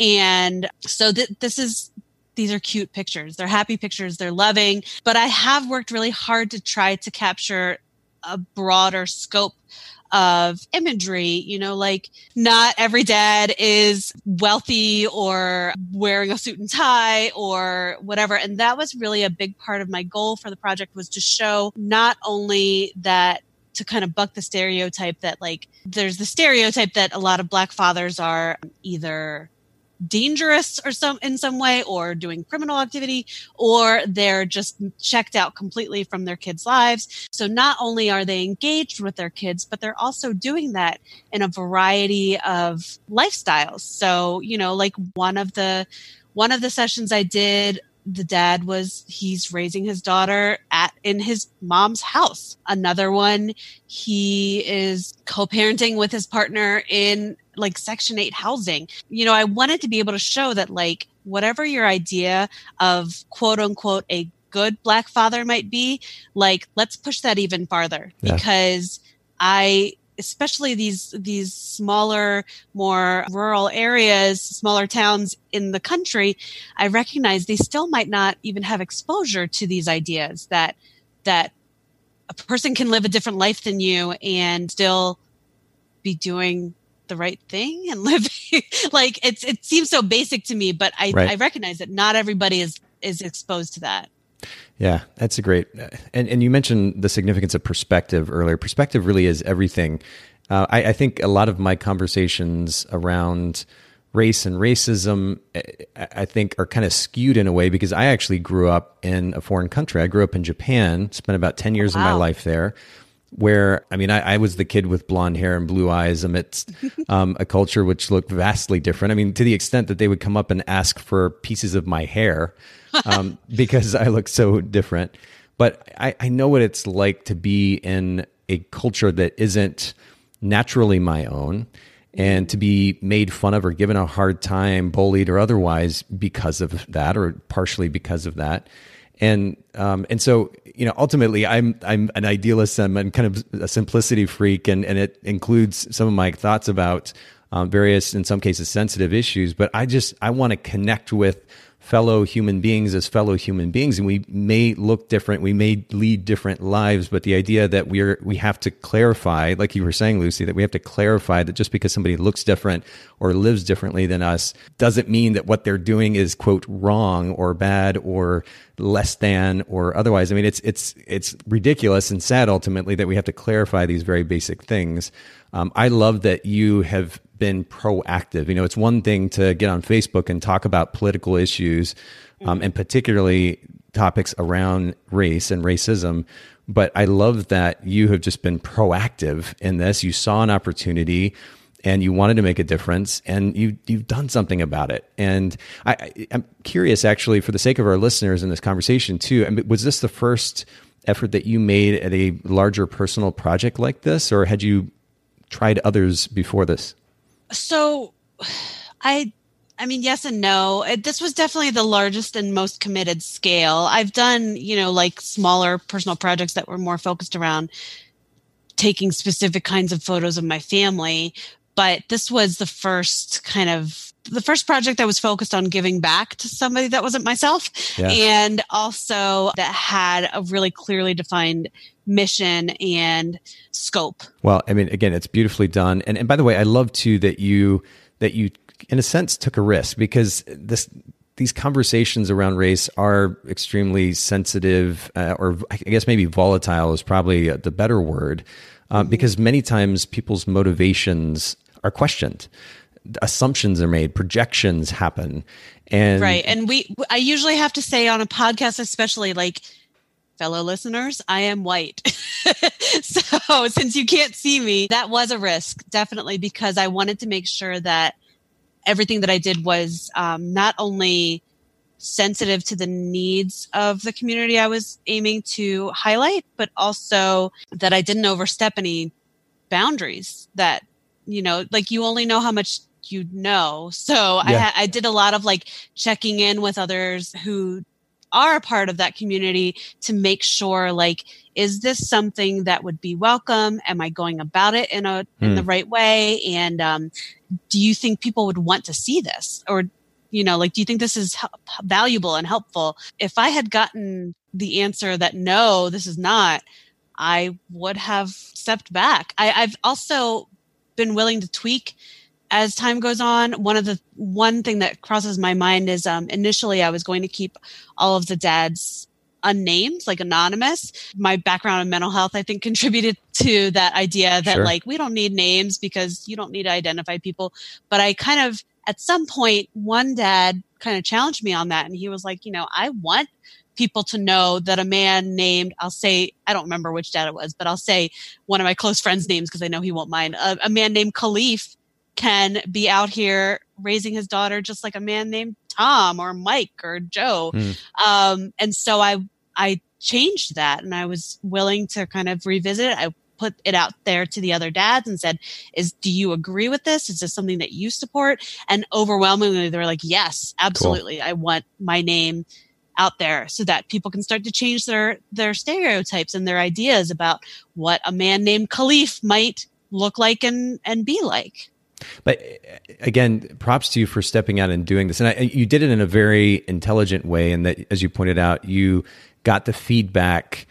And so th- this is these are cute pictures. They're happy pictures. They're loving, but I have worked really hard to try to capture a broader scope of imagery. You know, like not every dad is wealthy or wearing a suit and tie or whatever. And that was really a big part of my goal for the project was to show not only that to kind of buck the stereotype that like there's the stereotype that a lot of black fathers are either dangerous or some in some way or doing criminal activity or they're just checked out completely from their kids lives. So not only are they engaged with their kids but they're also doing that in a variety of lifestyles. So you know like one of the one of the sessions i did the dad was he's raising his daughter at in his mom's house. Another one he is co-parenting with his partner in like section 8 housing. You know i wanted to be able to show that like whatever your idea of quote unquote a good black father might be like let's push that even farther. Yeah. because i especially these these smaller more rural areas smaller towns in the country i recognize they still might not even have exposure to these ideas that that a person can live a different life than you and still be doing the right thing and living like it's it seems so basic to me but i right. i recognize that not everybody is is exposed to that yeah, that's a great. And and you mentioned the significance of perspective earlier. Perspective really is everything. Uh, I, I, think a lot of my conversations around race and racism, I think, are kind of skewed in a way because I actually grew up in a foreign country. I grew up in Japan, spent about ten years wow. of my life there. Where I mean, I, I, was the kid with blonde hair and blue eyes amidst um, a culture which looked vastly different. I mean, to the extent that they would come up and ask for pieces of my hair um, because I look so different. But I, I know what it's like to be in a culture that isn't naturally my own and to be made fun of or given a hard time, bullied or otherwise because of that, or partially because of that. And um, and so you know, ultimately, I'm I'm an idealist. I'm, I'm kind of a simplicity freak, and and it includes some of my thoughts about um, various, in some cases, sensitive issues. But I just I want to connect with fellow human beings as fellow human beings and we may look different we may lead different lives but the idea that we're we have to clarify like you were saying lucy that we have to clarify that just because somebody looks different or lives differently than us doesn't mean that what they're doing is quote wrong or bad or less than or otherwise. I mean it's it's it's ridiculous and sad ultimately that we have to clarify these very basic things. Um, i love that you have been proactive. You know, it's one thing to get on Facebook and talk about political issues, um, and particularly topics around race and racism. But I love that you have just been proactive in this. You saw an opportunity and you wanted to make a difference and you you've done something about it and I, am curious actually for the sake of our listeners in this conversation too I mean, was this the first effort that you made at a larger personal project like this or had you tried others before this so I I mean, yes and no. This was definitely the largest and most committed scale. I've done, you know, like smaller personal projects that were more focused around taking specific kinds of photos of my family. But this was the first kind of the first project that was focused on giving back to somebody that wasn't myself yeah. and also that had a really clearly defined mission and scope. Well, I mean, again, it's beautifully done. And, and by the way, I love too that you, that you, in a sense, took a risk because this, these conversations around race are extremely sensitive, uh, or I guess maybe volatile is probably the better word, uh, because many times people's motivations are questioned assumptions are made projections happen and right and we i usually have to say on a podcast especially like fellow listeners, I am white. so since you can't see me, that was a risk, definitely, because I wanted to make sure that everything that I did was um, not only sensitive to the needs of the community I was aiming to highlight, but also that I didn't overstep any boundaries that, you know, like you only know how much you know. So yeah. I, I did a lot of like checking in with others who are a part of that community to make sure like is this something that would be welcome am i going about it in a in the hmm. right way and um, do you think people would want to see this or you know like do you think this is valuable and helpful if i had gotten the answer that no this is not i would have stepped back I, i've also been willing to tweak as time goes on, one of the one thing that crosses my mind is um, initially I was going to keep all of the dads unnamed, like anonymous. My background in mental health, I think, contributed to that idea that sure. like we don't need names because you don't need to identify people. But I kind of at some point, one dad kind of challenged me on that, and he was like, you know, I want people to know that a man named I'll say I don't remember which dad it was, but I'll say one of my close friends' names because I know he won't mind. A, a man named Khalif can be out here raising his daughter just like a man named Tom or Mike or Joe. Mm. Um, and so I, I changed that and I was willing to kind of revisit it. I put it out there to the other dads and said, is, do you agree with this? Is this something that you support? And overwhelmingly, they're like, yes, absolutely. Cool. I want my name out there so that people can start to change their, their stereotypes and their ideas about what a man named Khalif might look like and, and be like. But again, props to you for stepping out and doing this. And I, you did it in a very intelligent way. And that, as you pointed out, you got the feedback,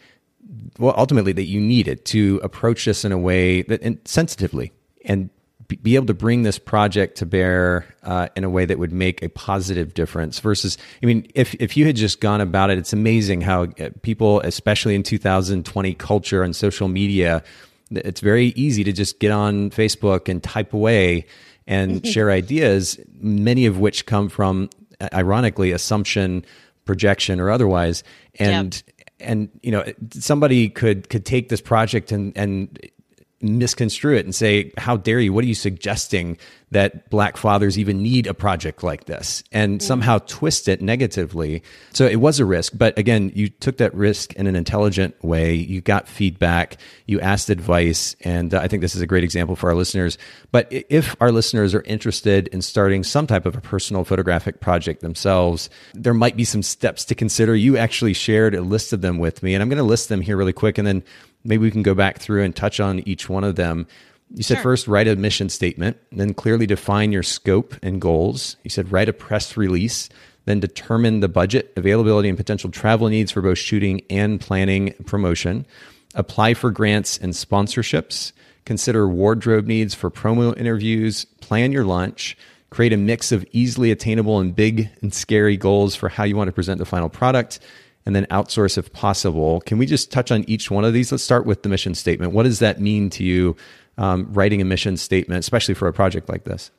well, ultimately that you needed to approach this in a way that and sensitively and be able to bring this project to bear uh, in a way that would make a positive difference versus i mean if, if you had just gone about it it's amazing how uh, people especially in 2020 culture and social media it's very easy to just get on Facebook and type away and share ideas, many of which come from, ironically, assumption, projection, or otherwise. And and you know somebody could could take this project and and misconstrue it and say, How dare you? What are you suggesting that black fathers even need a project like this? And mm-hmm. somehow twist it negatively. So it was a risk. But again, you took that risk in an intelligent way. You got feedback, you asked advice. And uh, I think this is a great example for our listeners. But if our listeners are interested in starting some type of a personal photographic project themselves, there might be some steps to consider. You actually shared a list of them with me, and I'm going to list them here really quick. And then maybe we can go back through and touch on each one of them. You said sure. first write a mission statement, then clearly define your scope and goals. You said write a press release, then determine the budget, availability, and potential travel needs for both shooting and planning promotion. Apply for grants and sponsorships. Consider wardrobe needs for promo interviews. Plan your lunch. Create a mix of easily attainable and big and scary goals for how you want to present the final product and then outsource if possible. Can we just touch on each one of these? Let's start with the mission statement. What does that mean to you, um, writing a mission statement, especially for a project like this?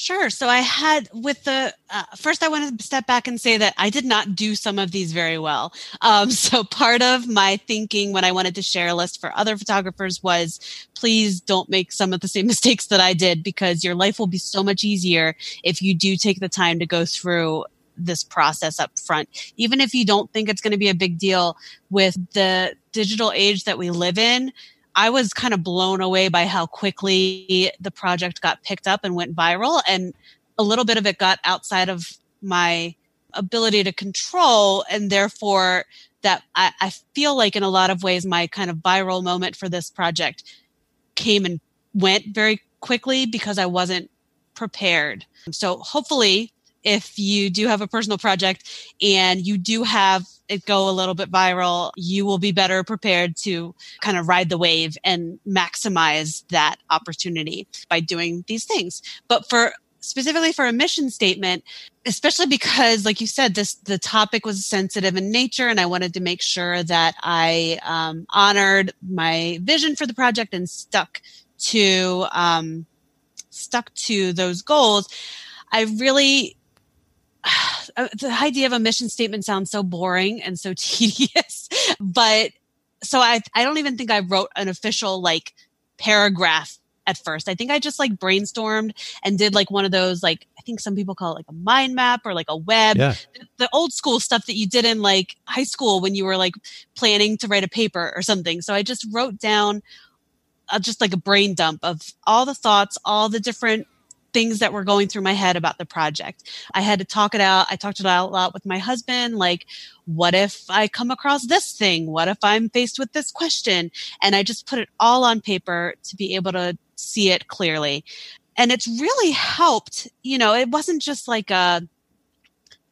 Sure. So I had with the uh, first, I want to step back and say that I did not do some of these very well. Um, so part of my thinking when I wanted to share a list for other photographers was please don't make some of the same mistakes that I did because your life will be so much easier if you do take the time to go through this process up front. Even if you don't think it's going to be a big deal with the digital age that we live in, I was kind of blown away by how quickly the project got picked up and went viral. And a little bit of it got outside of my ability to control. And therefore, that I, I feel like in a lot of ways, my kind of viral moment for this project came and went very quickly because I wasn't prepared. So hopefully if you do have a personal project and you do have it go a little bit viral, you will be better prepared to kind of ride the wave and maximize that opportunity by doing these things. But for specifically for a mission statement, especially because, like you said, this the topic was sensitive in nature, and I wanted to make sure that I um, honored my vision for the project and stuck to um, stuck to those goals. I really the idea of a mission statement sounds so boring and so tedious, but so I, I don't even think I wrote an official like paragraph at first. I think I just like brainstormed and did like one of those like I think some people call it like a mind map or like a web, yeah. the, the, old school stuff that you did in like high school when you were like planning to write a paper or something. So I just wrote down uh, just like a brain dump of all the thoughts, all the different things that were going through my head about the project. I had to talk it out. I talked it out a lot with my husband. Like, what if I come across this thing? What if I'm faced with this question? And I just put it all on paper to be able to see it clearly. And it's really helped. You know, it wasn't just like a,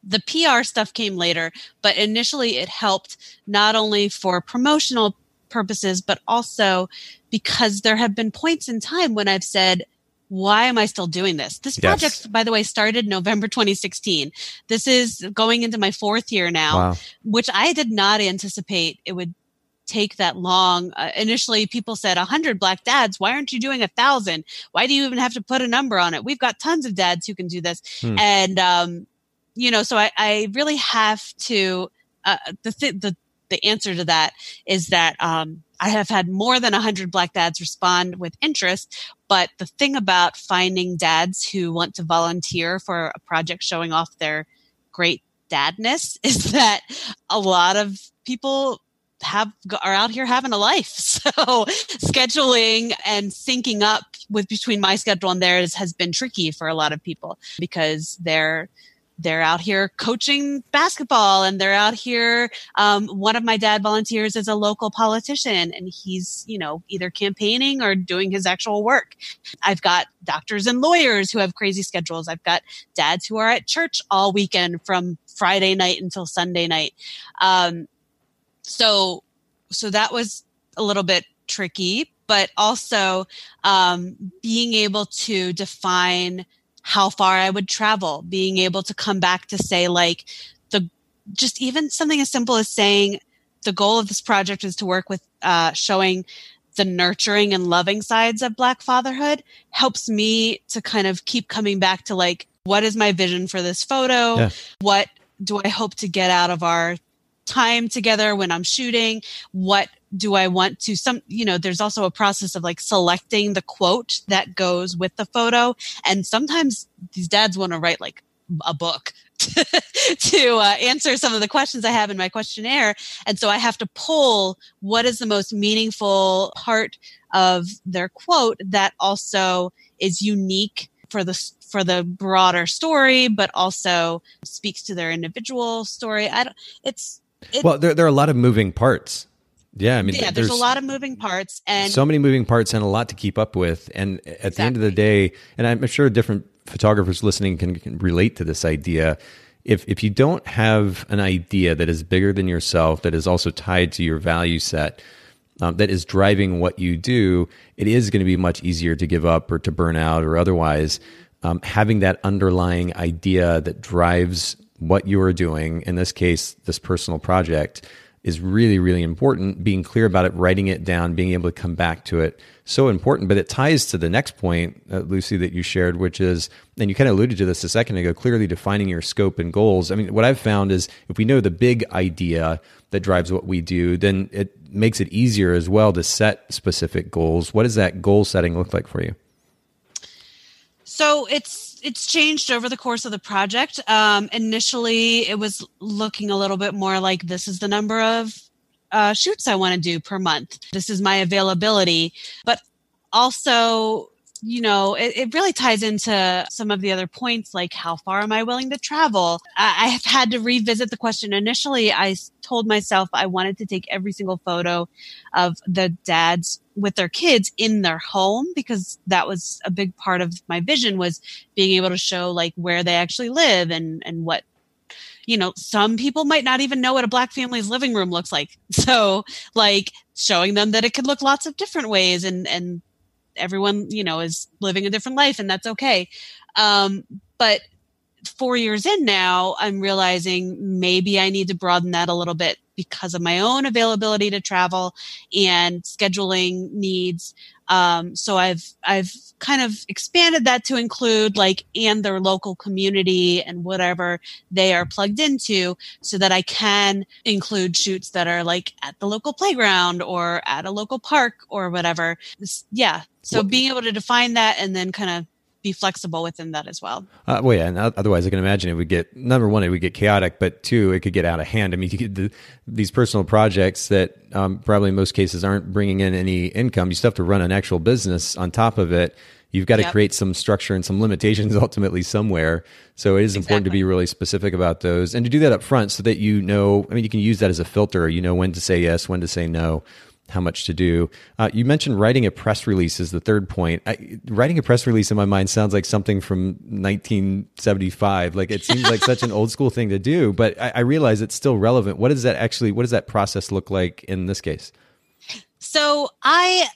the PR stuff came later, but initially it helped not only for promotional purposes, but also because there have been points in time when I've said, why am I still doing this? This project, yes. by the way, started November 2016. This is going into my fourth year now, wow. which I did not anticipate it would take that long. Uh, initially, people said, 100 black dads. Why aren't you doing a thousand? Why do you even have to put a number on it? We've got tons of dads who can do this. Hmm. And, um, you know, so I, I really have to, uh, the, th- the, the answer to that is that, um, I have had more than 100 black dads respond with interest. But the thing about finding dads who want to volunteer for a project showing off their great dadness is that a lot of people have are out here having a life so scheduling and syncing up with between my schedule and theirs has been tricky for a lot of people because they're they're out here coaching basketball and they're out here. Um, one of my dad volunteers as a local politician and he's, you know, either campaigning or doing his actual work. I've got doctors and lawyers who have crazy schedules. I've got dads who are at church all weekend from Friday night until Sunday night. Um, so, so that was a little bit tricky, but also, um, being able to define how far I would travel, being able to come back to say like the just even something as simple as saying the goal of this project is to work with uh, showing the nurturing and loving sides of black fatherhood helps me to kind of keep coming back to like what is my vision for this photo yeah. what do i hope to get out of our time together when I'm shooting? What do I want to some, you know, there's also a process of like selecting the quote that goes with the photo. And sometimes these dads want to write like a book to uh, answer some of the questions I have in my questionnaire. And so I have to pull what is the most meaningful part of their quote that also is unique for the for the broader story, but also speaks to their individual story. I don't. It's it, well, there there are a lot of moving parts. Yeah, I mean, yeah, there's, there's, a lot of moving parts and so many moving parts and a lot to keep up with. And at exactly. the end of the day, and I'm sure different photographers listening can, can relate to this idea. If if you don't have an idea that is bigger than yourself, that is also tied to your value set, um, that is driving what you do, it is going to be much easier to give up or to burn out or otherwise. Um, having that underlying idea that drives what you are doing, in this case, this personal project, is really, really important. Being clear about it, writing it down, being able to come back to it, so important. But it ties to the next point, uh, Lucy, that you shared, which is, and you kind of alluded to this a second ago, clearly defining your scope and goals. I mean, what I've found is if we know the big idea that drives what we do, then it makes it easier as well to set specific goals. What does that goal setting look like for you? So it's it's changed over the course of the project. Um, initially, it was looking a little bit more like this is the number of uh, shoots I want to do per month. This is my availability, but also you know, it, it, really ties into some of the other points, like how far am I willing to travel? I, I have had to revisit the question. Initially, I told myself I wanted to take every single photo of the dads with their kids in their home because that was a big part of my vision was being able to show like where they actually live and, and what you know, some people might not even know what a black family's living room looks like. So, like showing them that it could look lots of different ways and and everyone you know is living a different life and that's okay um, but four years in now i'm realizing maybe i need to broaden that a little bit because of my own availability to travel and scheduling needs um, so I've I've kind of expanded that to include like and their local community and whatever they are plugged into, so that I can include shoots that are like at the local playground or at a local park or whatever. yeah. So well, being able to define that and then kind of be flexible within that as well. Uh, well, yeah, and otherwise, I can imagine it would get number one, it would get chaotic, but two, it could get out of hand. I mean, you get the, these personal projects that um, probably in most cases aren't bringing in any income. You still have to run an actual business on top of it. You've got to yep. create some structure and some limitations ultimately somewhere. So it is exactly. important to be really specific about those and to do that up front so that you know. I mean, you can use that as a filter. You know when to say yes, when to say no how much to do. Uh, you mentioned writing a press release is the third point. I, writing a press release in my mind sounds like something from 1975. Like it seems like such an old school thing to do, but I, I realize it's still relevant. What does that actually? What does that process look like in this case? So I,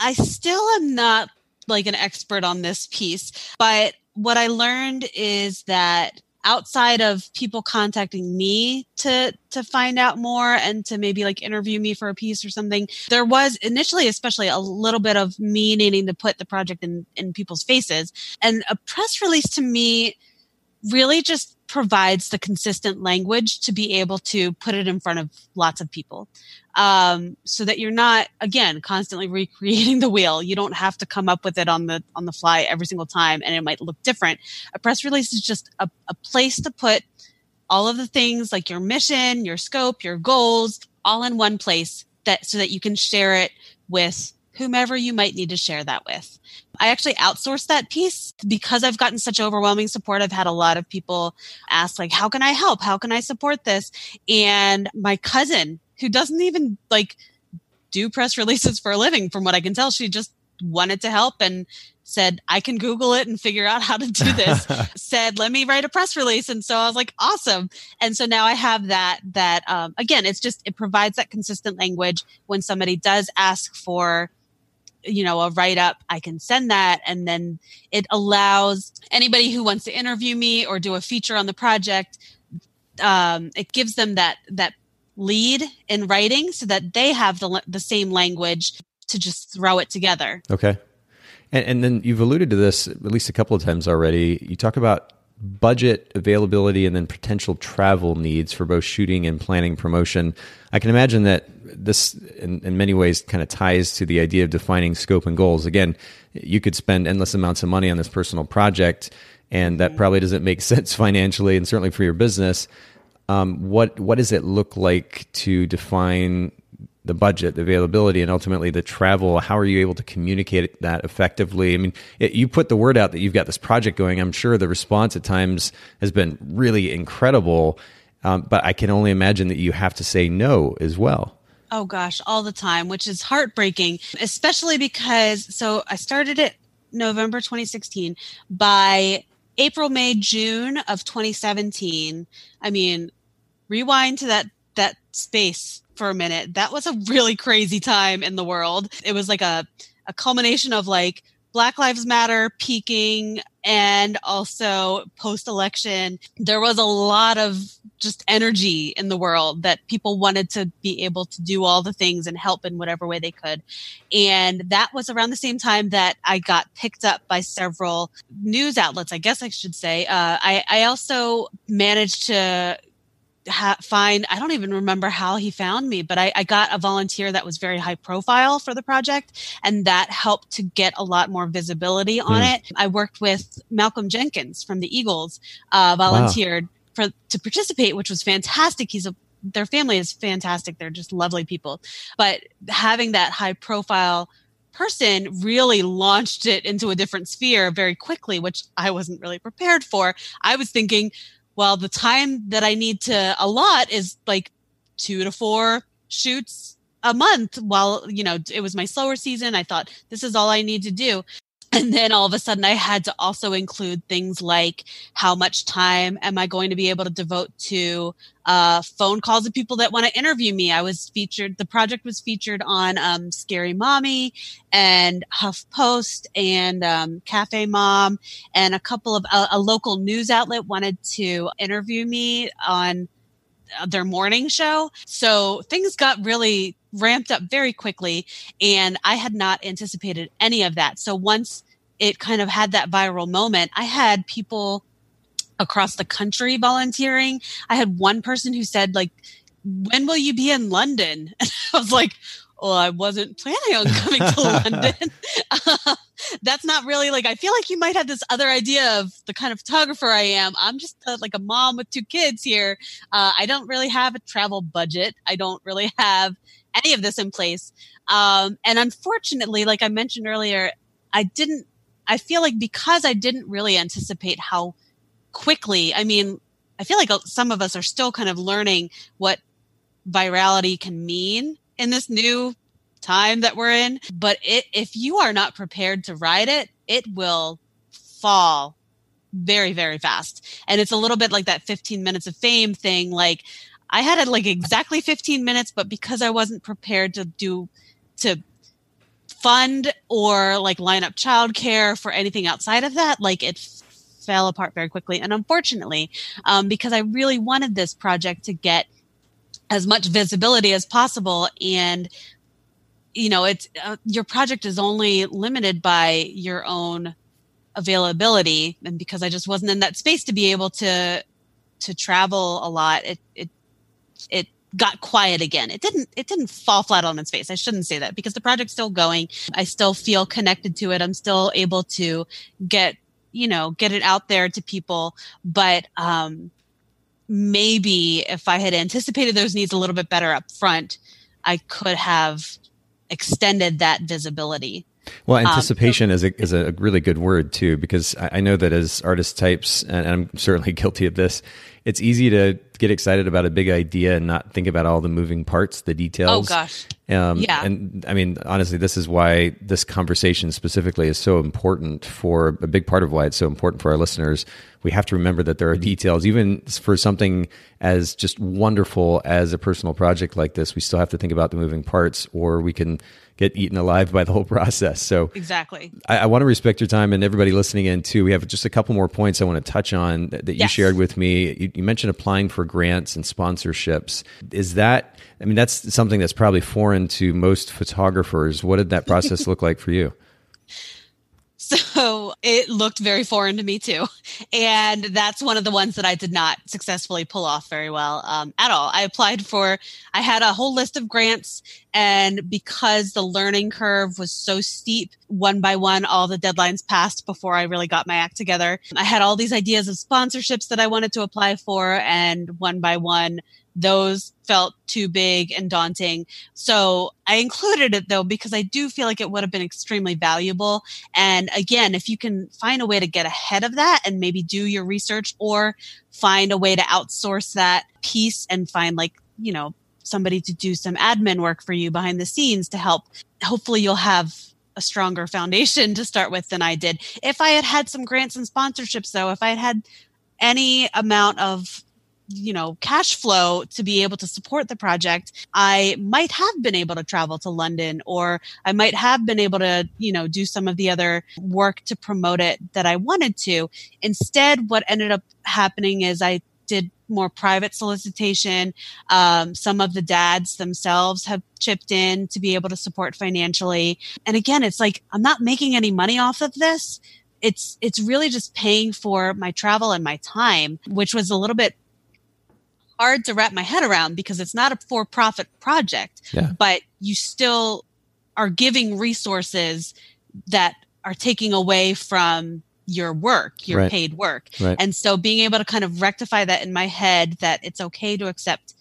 I still am not like an expert on this piece, but what I learned is that outside of people contacting me to to find out more and to maybe like interview me for a piece or something there was initially especially a little bit of me needing to put the project in in people's faces. And a press release to me really just provides the consistent language to be able to put it in front of lots of people. Um, so that you're not again constantly recreating the wheel. You don't have to come up with it on the on the fly every single time and it might look different. A press release is just a, a place to put all of the things like your mission your scope your goals all in one place that so that you can share it with whomever you might need to share that with. I actually outsourced that piece because I've gotten such overwhelming support. I've had a lot of people ask like, how can I help? How can I support this? And my cousin who doesn't even like do press releases for a living, from what I can tell, she just wanted to help and said, I can Google it and figure out how to do this. said, let me write a press release. And so I was like, awesome. And so now I have that, that, um, again, it's just, it provides that consistent language when somebody does ask for you know, a write up, I can send that. And then it allows anybody who wants to interview me or do a feature on the project, um, it gives them that, that lead in writing so that they have the, the same language to just throw it together. Okay. And, and then you've alluded to this at least a couple of times already. You talk about budget availability and then potential travel needs for both shooting and planning promotion. I can imagine that this, in, in many ways, kind of ties to the idea of defining scope and goals. Again, you could spend endless amounts of money on this personal project, and that probably doesn't make sense financially and certainly for your business. Um, what what does it look like to define the budget, the availability, and ultimately the travel. How are you able to communicate that effectively? I mean, it, you put the word out that you've got this project going. I'm sure the response at times has been really incredible, um, but I can only imagine that you have to say no as well. Oh gosh, all the time, which is heartbreaking, especially because so I started it November 2016. By April, May, June of 2017, I mean, rewind to that that space for a minute. That was a really crazy time in the world. It was like a, a culmination of like Black Lives Matter peaking and also post election. There was a lot of just energy in the world that people wanted to be able to do all the things and help in whatever way they could. And that was around the same time that I got picked up by several news outlets, I guess I should say. Uh, I, I also managed to ha- find i don't even remember how he found me but I, I, got a volunteer that was very high profile for the project and that helped to get a lot more visibility on mm. it i worked with malcolm jenkins from the eagles uh, volunteered wow. for to participate which was fantastic he's a their family is fantastic they're just lovely people but having that high profile person really launched it into a different sphere very quickly, which I wasn't really prepared for. I was thinking, well, the time that I need to allot is like two to four shoots a month while, you know, it was my slower season. I thought this is all I need to do. And then all of a sudden, I had to also include things like how much time am I going to be able to devote to uh, phone calls of people that want to interview me. I was featured, the project was featured on um, Scary Mommy and HuffPost and um, Cafe Mom, and a couple of a, a local news outlet wanted to interview me on their morning show. So things got really ramped up very quickly and I had not anticipated any of that. So once it kind of had that viral moment, I had people across the country volunteering. I had one person who said like, when will you be in London? And I was like, well, I wasn't planning on coming to London. Uh, that's not really like, I feel like you might have this other idea of the kind of photographer I am. I'm just a, like a mom with two kids here. Uh, I don't really have a travel budget. I don't really have any of this in place. Um, and unfortunately, like I mentioned earlier, I didn't, I feel like because I didn't really anticipate how quickly, I mean, I feel like some of us are still kind of learning what virality can mean in this new time that we're in. But it, if you are not prepared to ride it, it will fall very, very fast. And it's a little bit like that 15 minutes of fame thing. Like, I had it like exactly 15 minutes, but because I wasn't prepared to do to fund or like line up childcare for anything outside of that, like it fell apart very quickly. And unfortunately, um, because I really wanted this project to get as much visibility as possible and you know it's uh, your project is only limited by your own availability and because i just wasn't in that space to be able to to travel a lot it it it got quiet again. It didn't it didn't fall flat on its face. I shouldn't say that because the project's still going. I still feel connected to it. I'm still able to get, you know, get it out there to people, but um maybe if I had anticipated those needs a little bit better up front, I could have extended that visibility. Well, anticipation um, so, is a is a really good word too, because I, I know that as artist types, and I'm certainly guilty of this it's easy to get excited about a big idea and not think about all the moving parts, the details. Oh gosh. Um, yeah. And I mean, honestly, this is why this conversation specifically is so important for a big part of why it's so important for our listeners. We have to remember that there are details, even for something as just wonderful as a personal project like this. We still have to think about the moving parts, or we can get eaten alive by the whole process. So exactly, I, I, want to respect your time and everybody listening in too. We have just a couple more points I want to touch on that, that you shared with me. You, you, mentioned applying for grants and sponsorships. Is that? I mean, that's something that's probably foreign to most photographers. What did that process look like for you? So it looked very foreign to me too. And that's one of the ones that I did not successfully pull off very well um, at all. I applied for, I had a whole list of grants. And because the learning curve was so steep, one by one, all the deadlines passed before I really got my act together. I had all these ideas of sponsorships that I wanted to apply for. And one by one, those felt too big and daunting. So I included it though, because I do feel like it would have been extremely valuable. And again, if you can find a way to get ahead of that and maybe do your research or find a way to outsource that piece and find like, you know, somebody to do some admin work for you behind the scenes to help, hopefully you'll have a stronger foundation to start with than I did. If I had had some grants and sponsorships though, if I had had any amount of you know cash flow to be able to support the project i might have been able to travel to london or i might have been able to you know do some of the other work to promote it that i wanted to. Instead what ended up happening is i did more private solicitation. Um, some of the dads themselves have chipped in to be able to support financially. And again it's like i'm not making any money off of this. It's it's really just paying for my travel and my time which was a little bit hard to wrap my head around because it's not a for profit project, yeah. but you still are giving resources that are taking away from your work, your right. paid work. Right. And so being able to kind of rectify that in my head that it's okay to accept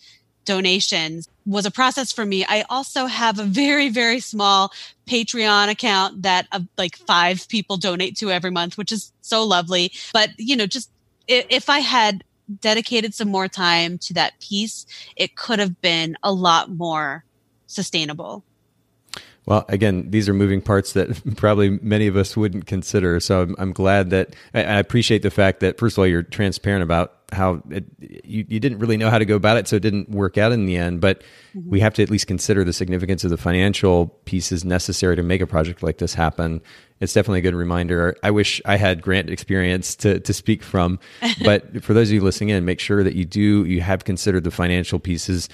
donations was a process for me. I also have a very, very small Patreon account that uh, like five people donate to every month, which is so lovely. But, you know, just if I had dedicated some more time to that piece, it could have been a lot more sustainable. Well, again, these are moving parts that probably many of us wouldn't consider. So I'm, I'm glad that I, I, appreciate the fact that, first of all, you're transparent about how it, you, you didn't really know how to go about it, so it didn't work out in the end. But mm-hmm. we have to at least consider the significance of the financial pieces necessary to make a project like this happen. It's definitely a good reminder. I wish I had grant experience to, to speak from, but for those of you listening in, make sure that you do, you have considered the financial pieces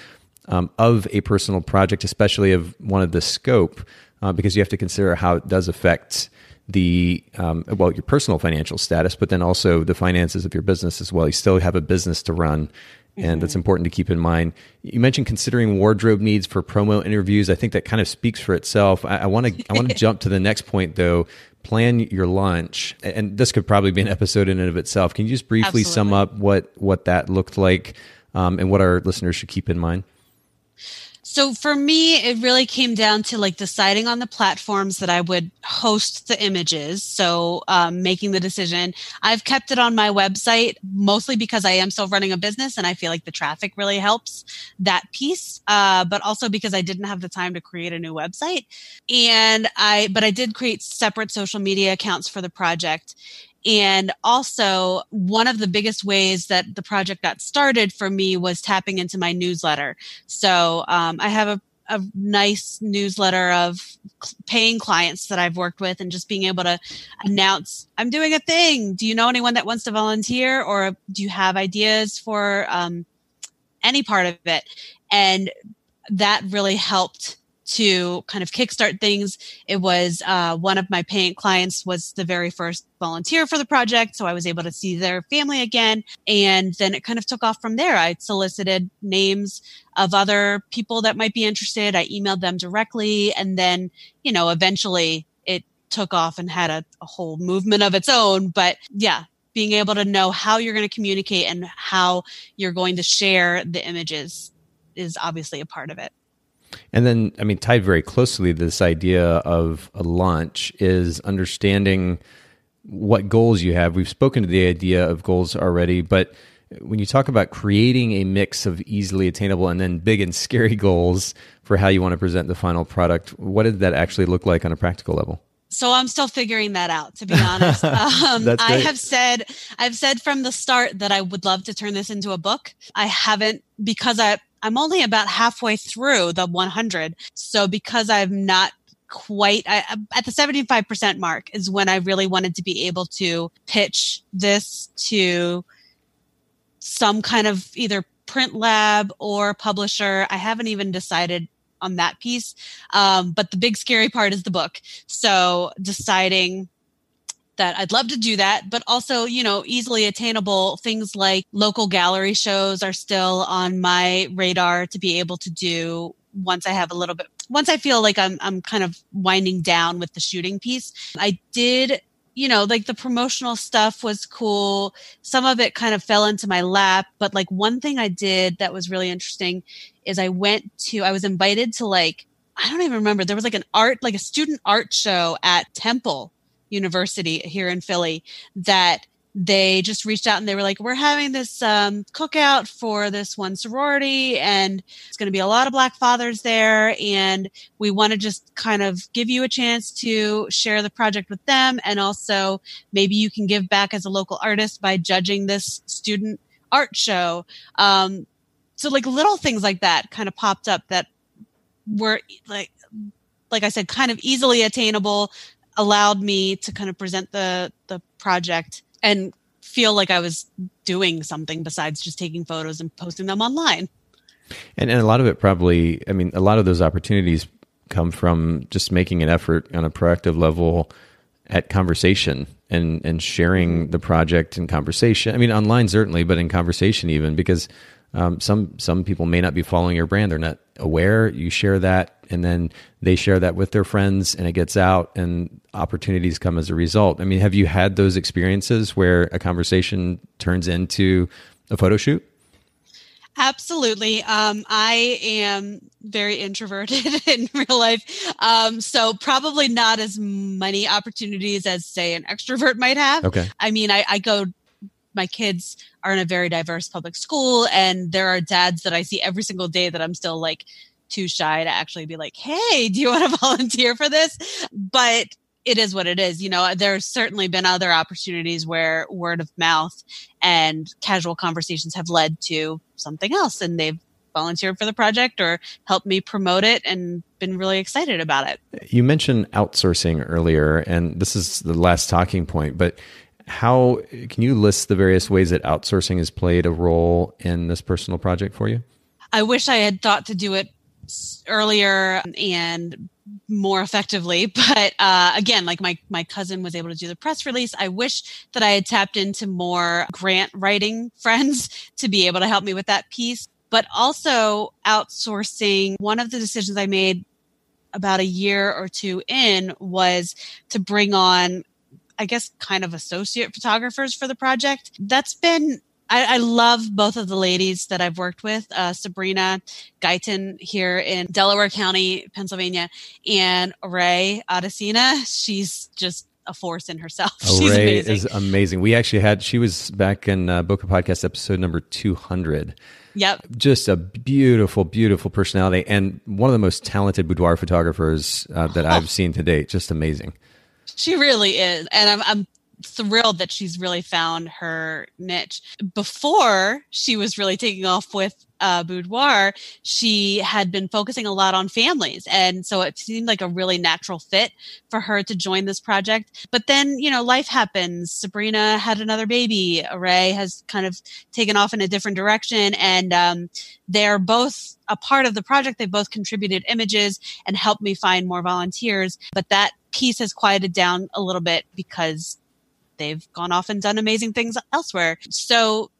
um, of a personal project, especially of one of the scope, uh, because you have to consider how it does affect the um, well your personal financial status, but then also the finances of your business as well. You still have a business to run, and mm-hmm. that's important to keep in mind. You mentioned considering wardrobe needs for promo interviews. I think that kind of speaks for itself. I want to I want to jump to the next point though. Plan your lunch, and this could probably be an episode in and of itself. Can you just briefly Absolutely. sum up what what that looked like, um, and what our listeners should keep in mind? So for me, it really came down to like deciding on the platforms that I would host the images. So um, making the decision. I've kept it on my website mostly because I am still running a business and I feel like the traffic really helps that piece. Uh, but also because I didn't have the time to create a new website. And I, but I did create separate social media accounts for the project. And also, one of the biggest ways that the project got started for me was tapping into my newsletter. So um, I have a, a nice newsletter of paying clients that I've worked with and just being able to announce, I'm doing a thing. Do you know anyone that wants to volunteer or do you have ideas for um, any part of it? And that really helped to kind of kickstart things. It was uh, one of my paying clients was the very first volunteer for the project, so I was able to see their family again, and then it kind of took off from there. I solicited names of other people that might be interested. I emailed them directly, and then you know eventually it took off and had a, a whole movement of its own. But yeah, being able to know how you're going to communicate and how you're going to share the images is obviously a part of it. And then, I mean, tied very closely to this idea of a launch is understanding what goals you have. We've spoken to the idea of goals already, but when you talk about creating a mix of easily attainable and then big and scary goals for how you want to present the final product, what did that actually look like on a practical level? So I'm still figuring that out, to be honest. Um, I have said, I've said from the start that I would love to turn this into a book. I haven't because I, I'm only about halfway through the 100. So because I'm not quite I, at the 75% mark is when I really wanted to be able to pitch this to some kind of either print lab or publisher. I haven't even decided on that piece. Um, but the big scary part is the book. So deciding that I'd love to do that, but also, you know, easily attainable things like local gallery shows are still on my radar to be able to do once I have a little bit once I feel like I'm I'm kind of winding down with the shooting piece. I did you know, like the promotional stuff was cool. Some of it kind of fell into my lap, but like one thing I did that was really interesting is I went to I was invited to like I don't even remember. There was like an art like a student art show at Temple University here in Philly that they just reached out and they were like, "We're having this um, cookout for this one sorority, and it's going to be a lot of Black fathers there, and we want to just kind of give you a chance to share the project with them, and also maybe you can give back as a local artist by judging this student art show." Um, so, like little things like that kind of popped up that were like, like I said, kind of easily attainable, allowed me to kind of present the the project and feel like I was doing something besides just taking photos and posting them online. And, and a lot of it probably, I mean, a lot of those opportunities come from just making an effort on a proactive level at conversation and and sharing mm-hmm. the project in conversation. I mean, online certainly, but in conversation even because um, some some people may not be following your brand; they're not aware. You share that, and then they share that with their friends, and it gets out, and opportunities come as a result. I mean, have you had those experiences where a conversation turns into a photo shoot? Absolutely. Um, I am very introverted in real life. Um, so probably not as many opportunities as say an extrovert might have. Okay. I mean, I, I go my kids are in a very diverse public school and there are dads that I see every single day that I'm still like too shy to actually be like, Hey, do you want to volunteer for this? But it is what it is. You know, there's certainly been other opportunities where word of mouth and casual conversations have led to something else and they've volunteered for the project or helped me promote it and been really excited about it. You mentioned outsourcing earlier, and this is the last talking point, but how can you list the various ways that outsourcing has played a role in this personal project for you? I wish I had thought to do it earlier and more effectively but uh, again like my my cousin was able to do the press release i wish that i had tapped into more grant writing friends to be able to help me with that piece but also outsourcing one of the decisions i made about a year or two in was to bring on I guess, kind of associate photographers for the project. That's been I, I, love both of the ladies that I've worked with, uh, Sabrina Guyton here in Delaware County, Pennsylvania, and Ray Odesina. She's just a force in herself. Oh, She's Ray amazing. is amazing. We actually had, she was back in uh, Bokeh Podcast episode number 200. Yep. Just a beautiful, beautiful personality and one of the most talented boudoir photographers uh, that oh. I've seen to date. Just amazing. She really is. And I'm, I'm thrilled that she's really found her niche. Before she was really taking off with uh, Boudoir, she had been focusing a lot on families. And so it seemed like a really natural fit for her to join this project. But then, you know, life happens. Sabrina had another baby. Ray has kind of taken off in a different direction. And um, they're both a part of the project. They both contributed images and helped me find more volunteers. But that piece has quieted down a little bit because they've gone off and done amazing things elsewhere. So,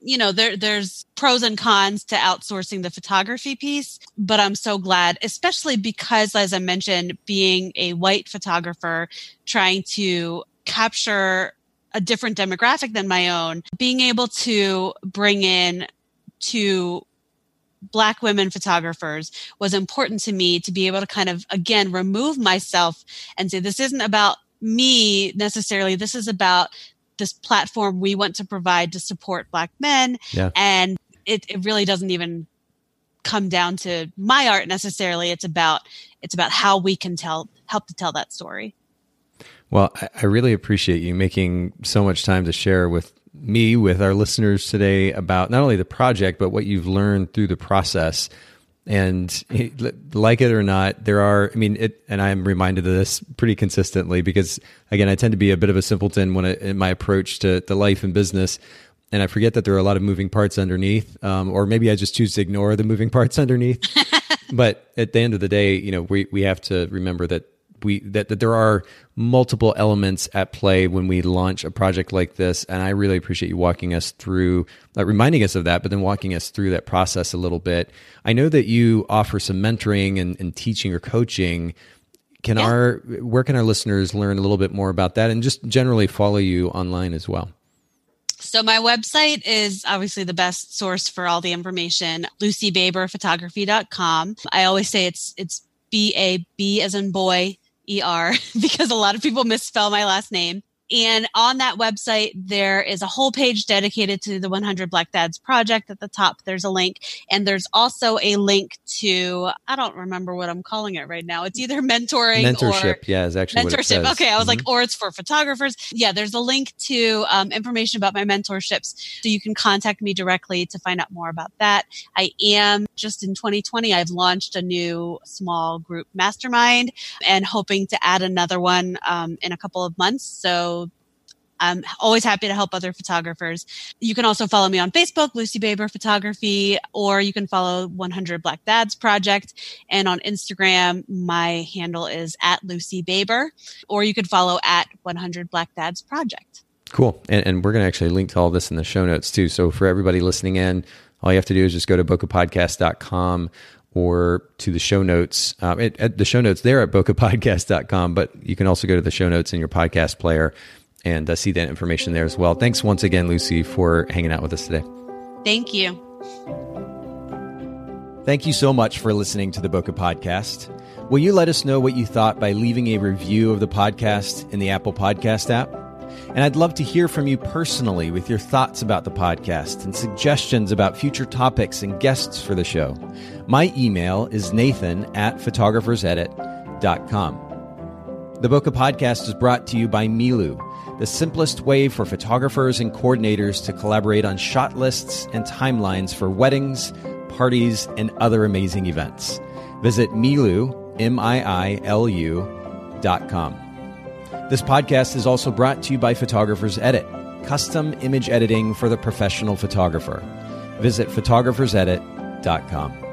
you know, there, there's pros and cons to outsourcing the photography piece, but I'm so glad, especially because, as I mentioned, being a white photographer, trying to capture a different demographic than my own, being able to bring in to black women photographers was important to me to be able to kind of again remove myself and say this isn't about me necessarily this is about this platform we want to provide to support black men yeah. and it, it really doesn't even come down to my art necessarily it's about it's about how we can tell help to tell that story well i really appreciate you making so much time to share with me with our listeners today about not only the project, but what you've learned through the process. And like it or not, there are, I mean, it, and I'm reminded of this pretty consistently because, again, I tend to be a bit of a simpleton when I, in my approach to, to life and business. And I forget that there are a lot of moving parts underneath, um, or maybe I just choose to ignore the moving parts underneath. but at the end of the day, you know, we, we have to remember that we that, that there are multiple elements at play when we launch a project like this and i really appreciate you walking us through uh, reminding us of that but then walking us through that process a little bit i know that you offer some mentoring and, and teaching or coaching can yeah. our where can our listeners learn a little bit more about that and just generally follow you online as well so my website is obviously the best source for all the information, lucybaberphotography.com. I always say it's it's B A B as in boy E R because a lot of people misspell my last name. And on that website, there is a whole page dedicated to the 100 Black Dads project. At the top, there's a link. And there's also a link to, I don't remember what I'm calling it right now. It's either mentoring mentorship. Or yeah, is actually mentorship. Okay. I was mm-hmm. like, or it's for photographers. Yeah, there's a link to um, information about my mentorships. So you can contact me directly to find out more about that. I am just in 2020, I've launched a new small group mastermind and hoping to add another one um, in a couple of months. So I'm always happy to help other photographers. You can also follow me on Facebook, Lucy Baber Photography, or you can follow 100 Black Dads Project. And on Instagram, my handle is at Lucy Baber, or you can follow at 100 Black Dads Project. Cool. And, and we're going to actually link to all this in the show notes too. So for everybody listening in, all you have to do is just go to bokehpodcast.com or to the show notes. Uh, it, at the show notes there at bokehpodcast.com, but you can also go to the show notes in your podcast player and uh, see that information there as well. Thanks once again, Lucy, for hanging out with us today. Thank you. Thank you so much for listening to the Bokeh Podcast. Will you let us know what you thought by leaving a review of the podcast in the Apple Podcast app? And I'd love to hear from you personally with your thoughts about the podcast and suggestions about future topics and guests for the show. My email is nathan at photographersedit.com. The Bokeh Podcast is brought to you by Miilu the simplest way for photographers and coordinators to collaborate on shot lists and timelines for weddings, parties, and other amazing events. Visit Miilu, M-I-I-L-U dot com. This podcast is also brought to you by Photographers Edit, custom image editing for the professional photographer. Visit photographersedit.com.